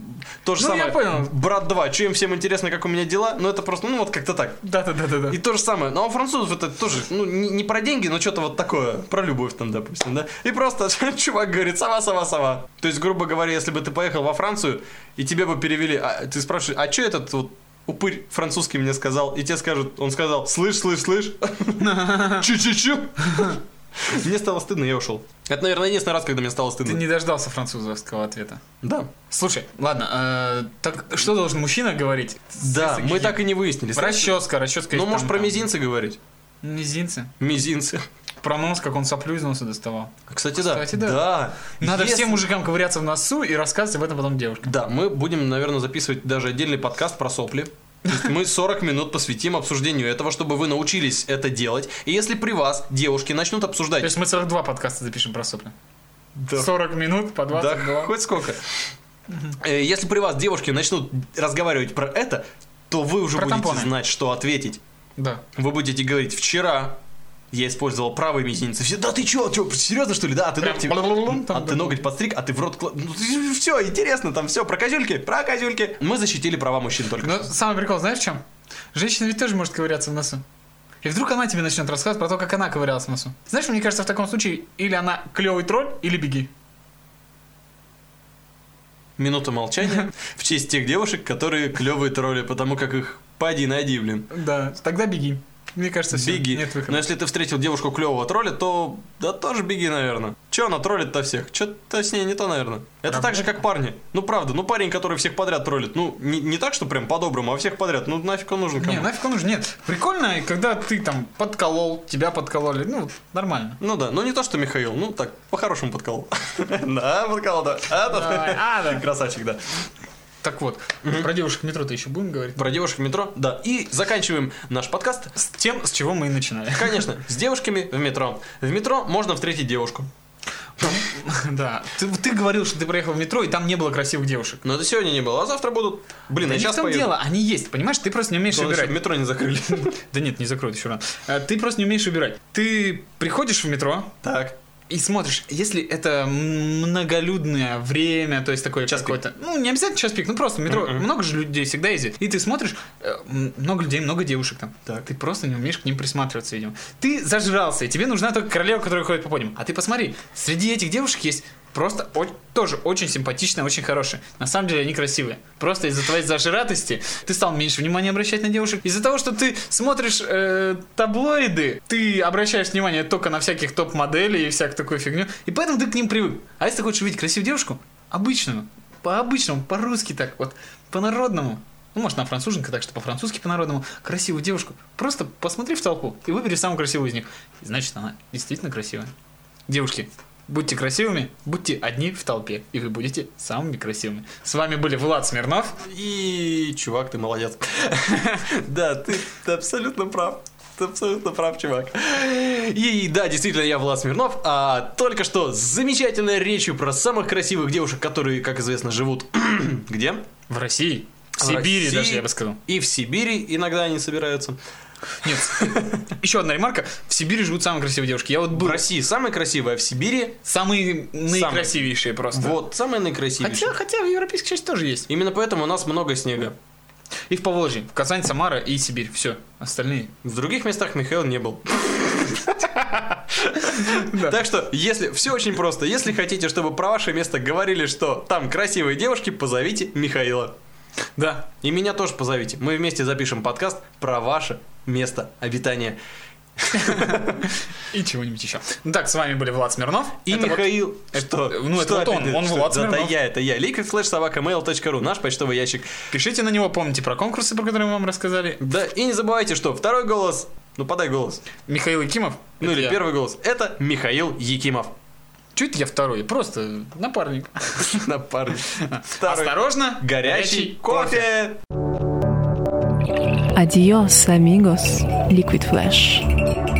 [SPEAKER 6] то же
[SPEAKER 5] Ну, я
[SPEAKER 6] самое.
[SPEAKER 5] понял.
[SPEAKER 6] Брат 2. Че им всем интересно, как у меня дела? Ну, это просто, ну, вот как-то так.
[SPEAKER 5] Да-да-да-да.
[SPEAKER 6] И то же самое. Ну, а у французов это тоже, ну, не, не про деньги, но что-то вот такое. Про любовь там, допустим, да? И просто чувак говорит, сова, сова, сова. То есть, грубо говоря, если бы ты поехал во Францию, и тебе бы перевели, а, ты спрашиваешь, а что этот вот упырь французский мне сказал? И тебе скажут, он сказал, слышь, слышь, слышь. Чу-чу-чу. Мне стало стыдно, я ушел. Это, наверное, единственный раз, когда мне стало
[SPEAKER 5] Ты
[SPEAKER 6] стыдно.
[SPEAKER 5] не дождался французовского ответа.
[SPEAKER 6] Да.
[SPEAKER 5] Слушай, ладно, э, так что должен мужчина говорить?
[SPEAKER 6] Да, мы так и не выяснили.
[SPEAKER 5] Расческа, расческа.
[SPEAKER 6] Ну, может, про мизинцы говорить?
[SPEAKER 5] Мизинцы.
[SPEAKER 6] Мизинцы.
[SPEAKER 5] Про нос, как он соплю из носа доставал.
[SPEAKER 6] Кстати, да.
[SPEAKER 5] Кстати, да.
[SPEAKER 6] Да.
[SPEAKER 5] Надо
[SPEAKER 6] Если-
[SPEAKER 5] всем мужикам ковыряться в носу и рассказывать об этом потом девушкам.
[SPEAKER 6] Да, мы будем, наверное, записывать даже отдельный подкаст про сопли. То есть мы 40 минут посвятим обсуждению этого, чтобы вы научились это делать. И если при вас девушки начнут обсуждать...
[SPEAKER 5] То есть мы целых два подкаста запишем про сопли.
[SPEAKER 6] Да.
[SPEAKER 5] 40 минут по 22.
[SPEAKER 6] Да, хоть сколько. Э, Если при вас девушки начнут разговаривать про это, то вы уже
[SPEAKER 5] Про
[SPEAKER 6] будете
[SPEAKER 5] тампоны.
[SPEAKER 6] знать, что ответить.
[SPEAKER 5] Да.
[SPEAKER 6] Вы будете говорить, вчера я использовал правый мизинец. Все, да ты чё, чё, серьезно что ли? Да, а ты ногти... А ты ноготь подстриг, а ты в рот... все, интересно, там все, про козюльки, про козюльки. Мы защитили права мужчин только.
[SPEAKER 5] Но самый прикол, знаешь в чем? Женщина ведь тоже может ковыряться в носу. И вдруг она тебе начнет рассказывать про то, как она ковырялась в носу. Знаешь, мне кажется, в таком случае или она клевый тролль, или беги.
[SPEAKER 6] Минута молчания в честь тех девушек, которые клевые тролли, потому как их поди найди, блин.
[SPEAKER 5] Да, тогда беги. Мне кажется, все.
[SPEAKER 6] Беги.
[SPEAKER 5] Нет выхода.
[SPEAKER 6] Но если ты встретил девушку клевого тролля, то да тоже беги, наверное. Че она троллит-то всех? Что-то с ней не то, наверное. Это так же, как парни. Ну правда, ну парень, который всех подряд троллит. Ну, не, не так, что прям по-доброму, а всех подряд. Ну нафиг он нужен кому?
[SPEAKER 5] Не, нафиг он нужен? Нет. Прикольно, когда ты там подколол, тебя подкололи. Ну, нормально.
[SPEAKER 6] Ну да, ну не то, что Михаил, ну так, по-хорошему подколол. Да, подколол, да. А, да.
[SPEAKER 5] а, да.
[SPEAKER 6] Красавчик, да.
[SPEAKER 5] Так вот, про девушек в метро-то еще будем говорить?
[SPEAKER 6] Про девушек в метро, да. И заканчиваем наш подкаст
[SPEAKER 5] С тем, с чего мы и начинали.
[SPEAKER 6] Конечно, с девушками в метро. В метро можно встретить девушку.
[SPEAKER 5] Да. Ты, ты говорил, что ты проехал в метро, и там не было красивых девушек.
[SPEAKER 6] Но это сегодня не было, а завтра будут. Блин,
[SPEAKER 5] Да
[SPEAKER 6] я
[SPEAKER 5] в
[SPEAKER 6] сейчас поеду.
[SPEAKER 5] дело, они есть, понимаешь? Ты просто не умеешь
[SPEAKER 6] Главное,
[SPEAKER 5] убирать.
[SPEAKER 6] чтобы метро не закрыли.
[SPEAKER 5] Да нет, не закроют еще рано. А, Ты просто не умеешь убирать. Ты приходишь в метро
[SPEAKER 6] Так.
[SPEAKER 5] И смотришь, если это многолюдное время, то есть такое
[SPEAKER 6] Час
[SPEAKER 5] какое-то... Ну, не обязательно час пик, ну просто метро много же людей всегда ездит. И ты смотришь, э, много людей, много девушек там.
[SPEAKER 6] Так.
[SPEAKER 5] Ты просто не умеешь к ним присматриваться, видимо. Ты зажрался, и тебе нужна только королева, которая ходит по подиуму. А ты посмотри, среди этих девушек есть просто о- тоже очень симпатичные, очень хорошие. На самом деле они красивые. Просто из-за твоей зажратости ты стал меньше внимания обращать на девушек. Из-за того, что ты смотришь э, таблоиды, ты обращаешь внимание только на всяких топ-моделей и всякую такую фигню. И поэтому ты к ним привык. А если ты хочешь увидеть красивую девушку, обычную, по-обычному, по-русски так, вот, по-народному, ну, может, на француженка, так что по-французски, по-народному, красивую девушку. Просто посмотри в толпу и выбери самую красивую из них. И значит, она действительно красивая. Девушки, будьте красивыми, будьте одни в толпе, и вы будете самыми красивыми. С вами были Влад Смирнов.
[SPEAKER 6] И, чувак, ты молодец. Да, ты абсолютно прав. Ты абсолютно прав, чувак. И да, действительно, я Влад Смирнов, а только что с замечательной речью про самых красивых девушек, которые, как известно, живут где?
[SPEAKER 5] В России. В
[SPEAKER 6] В
[SPEAKER 5] Сибири
[SPEAKER 6] России.
[SPEAKER 5] даже, я бы сказал.
[SPEAKER 6] И в Сибири иногда они собираются.
[SPEAKER 5] Нет. Еще одна ремарка. В Сибири живут самые красивые девушки. Я вот был...
[SPEAKER 6] В России самая красивая, а в Сибири
[SPEAKER 5] Самые наикрасивейшие просто.
[SPEAKER 6] вот самая наикрасивейшая.
[SPEAKER 5] Хотя, хотя в европейской части тоже есть.
[SPEAKER 6] Именно поэтому у нас много снега.
[SPEAKER 5] И в Поволжье. В Казань, Самара и Сибирь. Все. Остальные.
[SPEAKER 6] В других местах Михаил не был. Так что, если все очень просто, если хотите, чтобы про ваше место говорили, что там красивые девушки, позовите Михаила.
[SPEAKER 5] Да.
[SPEAKER 6] И меня тоже позовите. Мы вместе запишем подкаст про ваше место обитания.
[SPEAKER 5] И чего-нибудь еще. Ну так, с вами были Влад Смирнов.
[SPEAKER 6] И
[SPEAKER 5] Это вот-
[SPEAKER 6] Михаил.
[SPEAKER 5] это-
[SPEAKER 6] что?
[SPEAKER 5] ну, это вот он, он
[SPEAKER 6] Что?
[SPEAKER 5] Влад
[SPEAKER 6] Да, Это
[SPEAKER 5] Смирнов.
[SPEAKER 6] я, это я. liquidflash.mail.ru, наш почтовый ящик.
[SPEAKER 5] Пишите на него, помните про конкурсы, про которые мы вам рассказали.
[SPEAKER 6] Да, и не забывайте, что второй голос, ну подай голос,
[SPEAKER 5] Михаил Якимов.
[SPEAKER 6] ну или
[SPEAKER 5] я.
[SPEAKER 6] первый голос, это Михаил Якимов.
[SPEAKER 5] Чуть я второй, просто напарник.
[SPEAKER 6] Напарник.
[SPEAKER 5] Осторожно,
[SPEAKER 6] Горячий кофе.
[SPEAKER 2] Adios, amigos. Liquid Flash.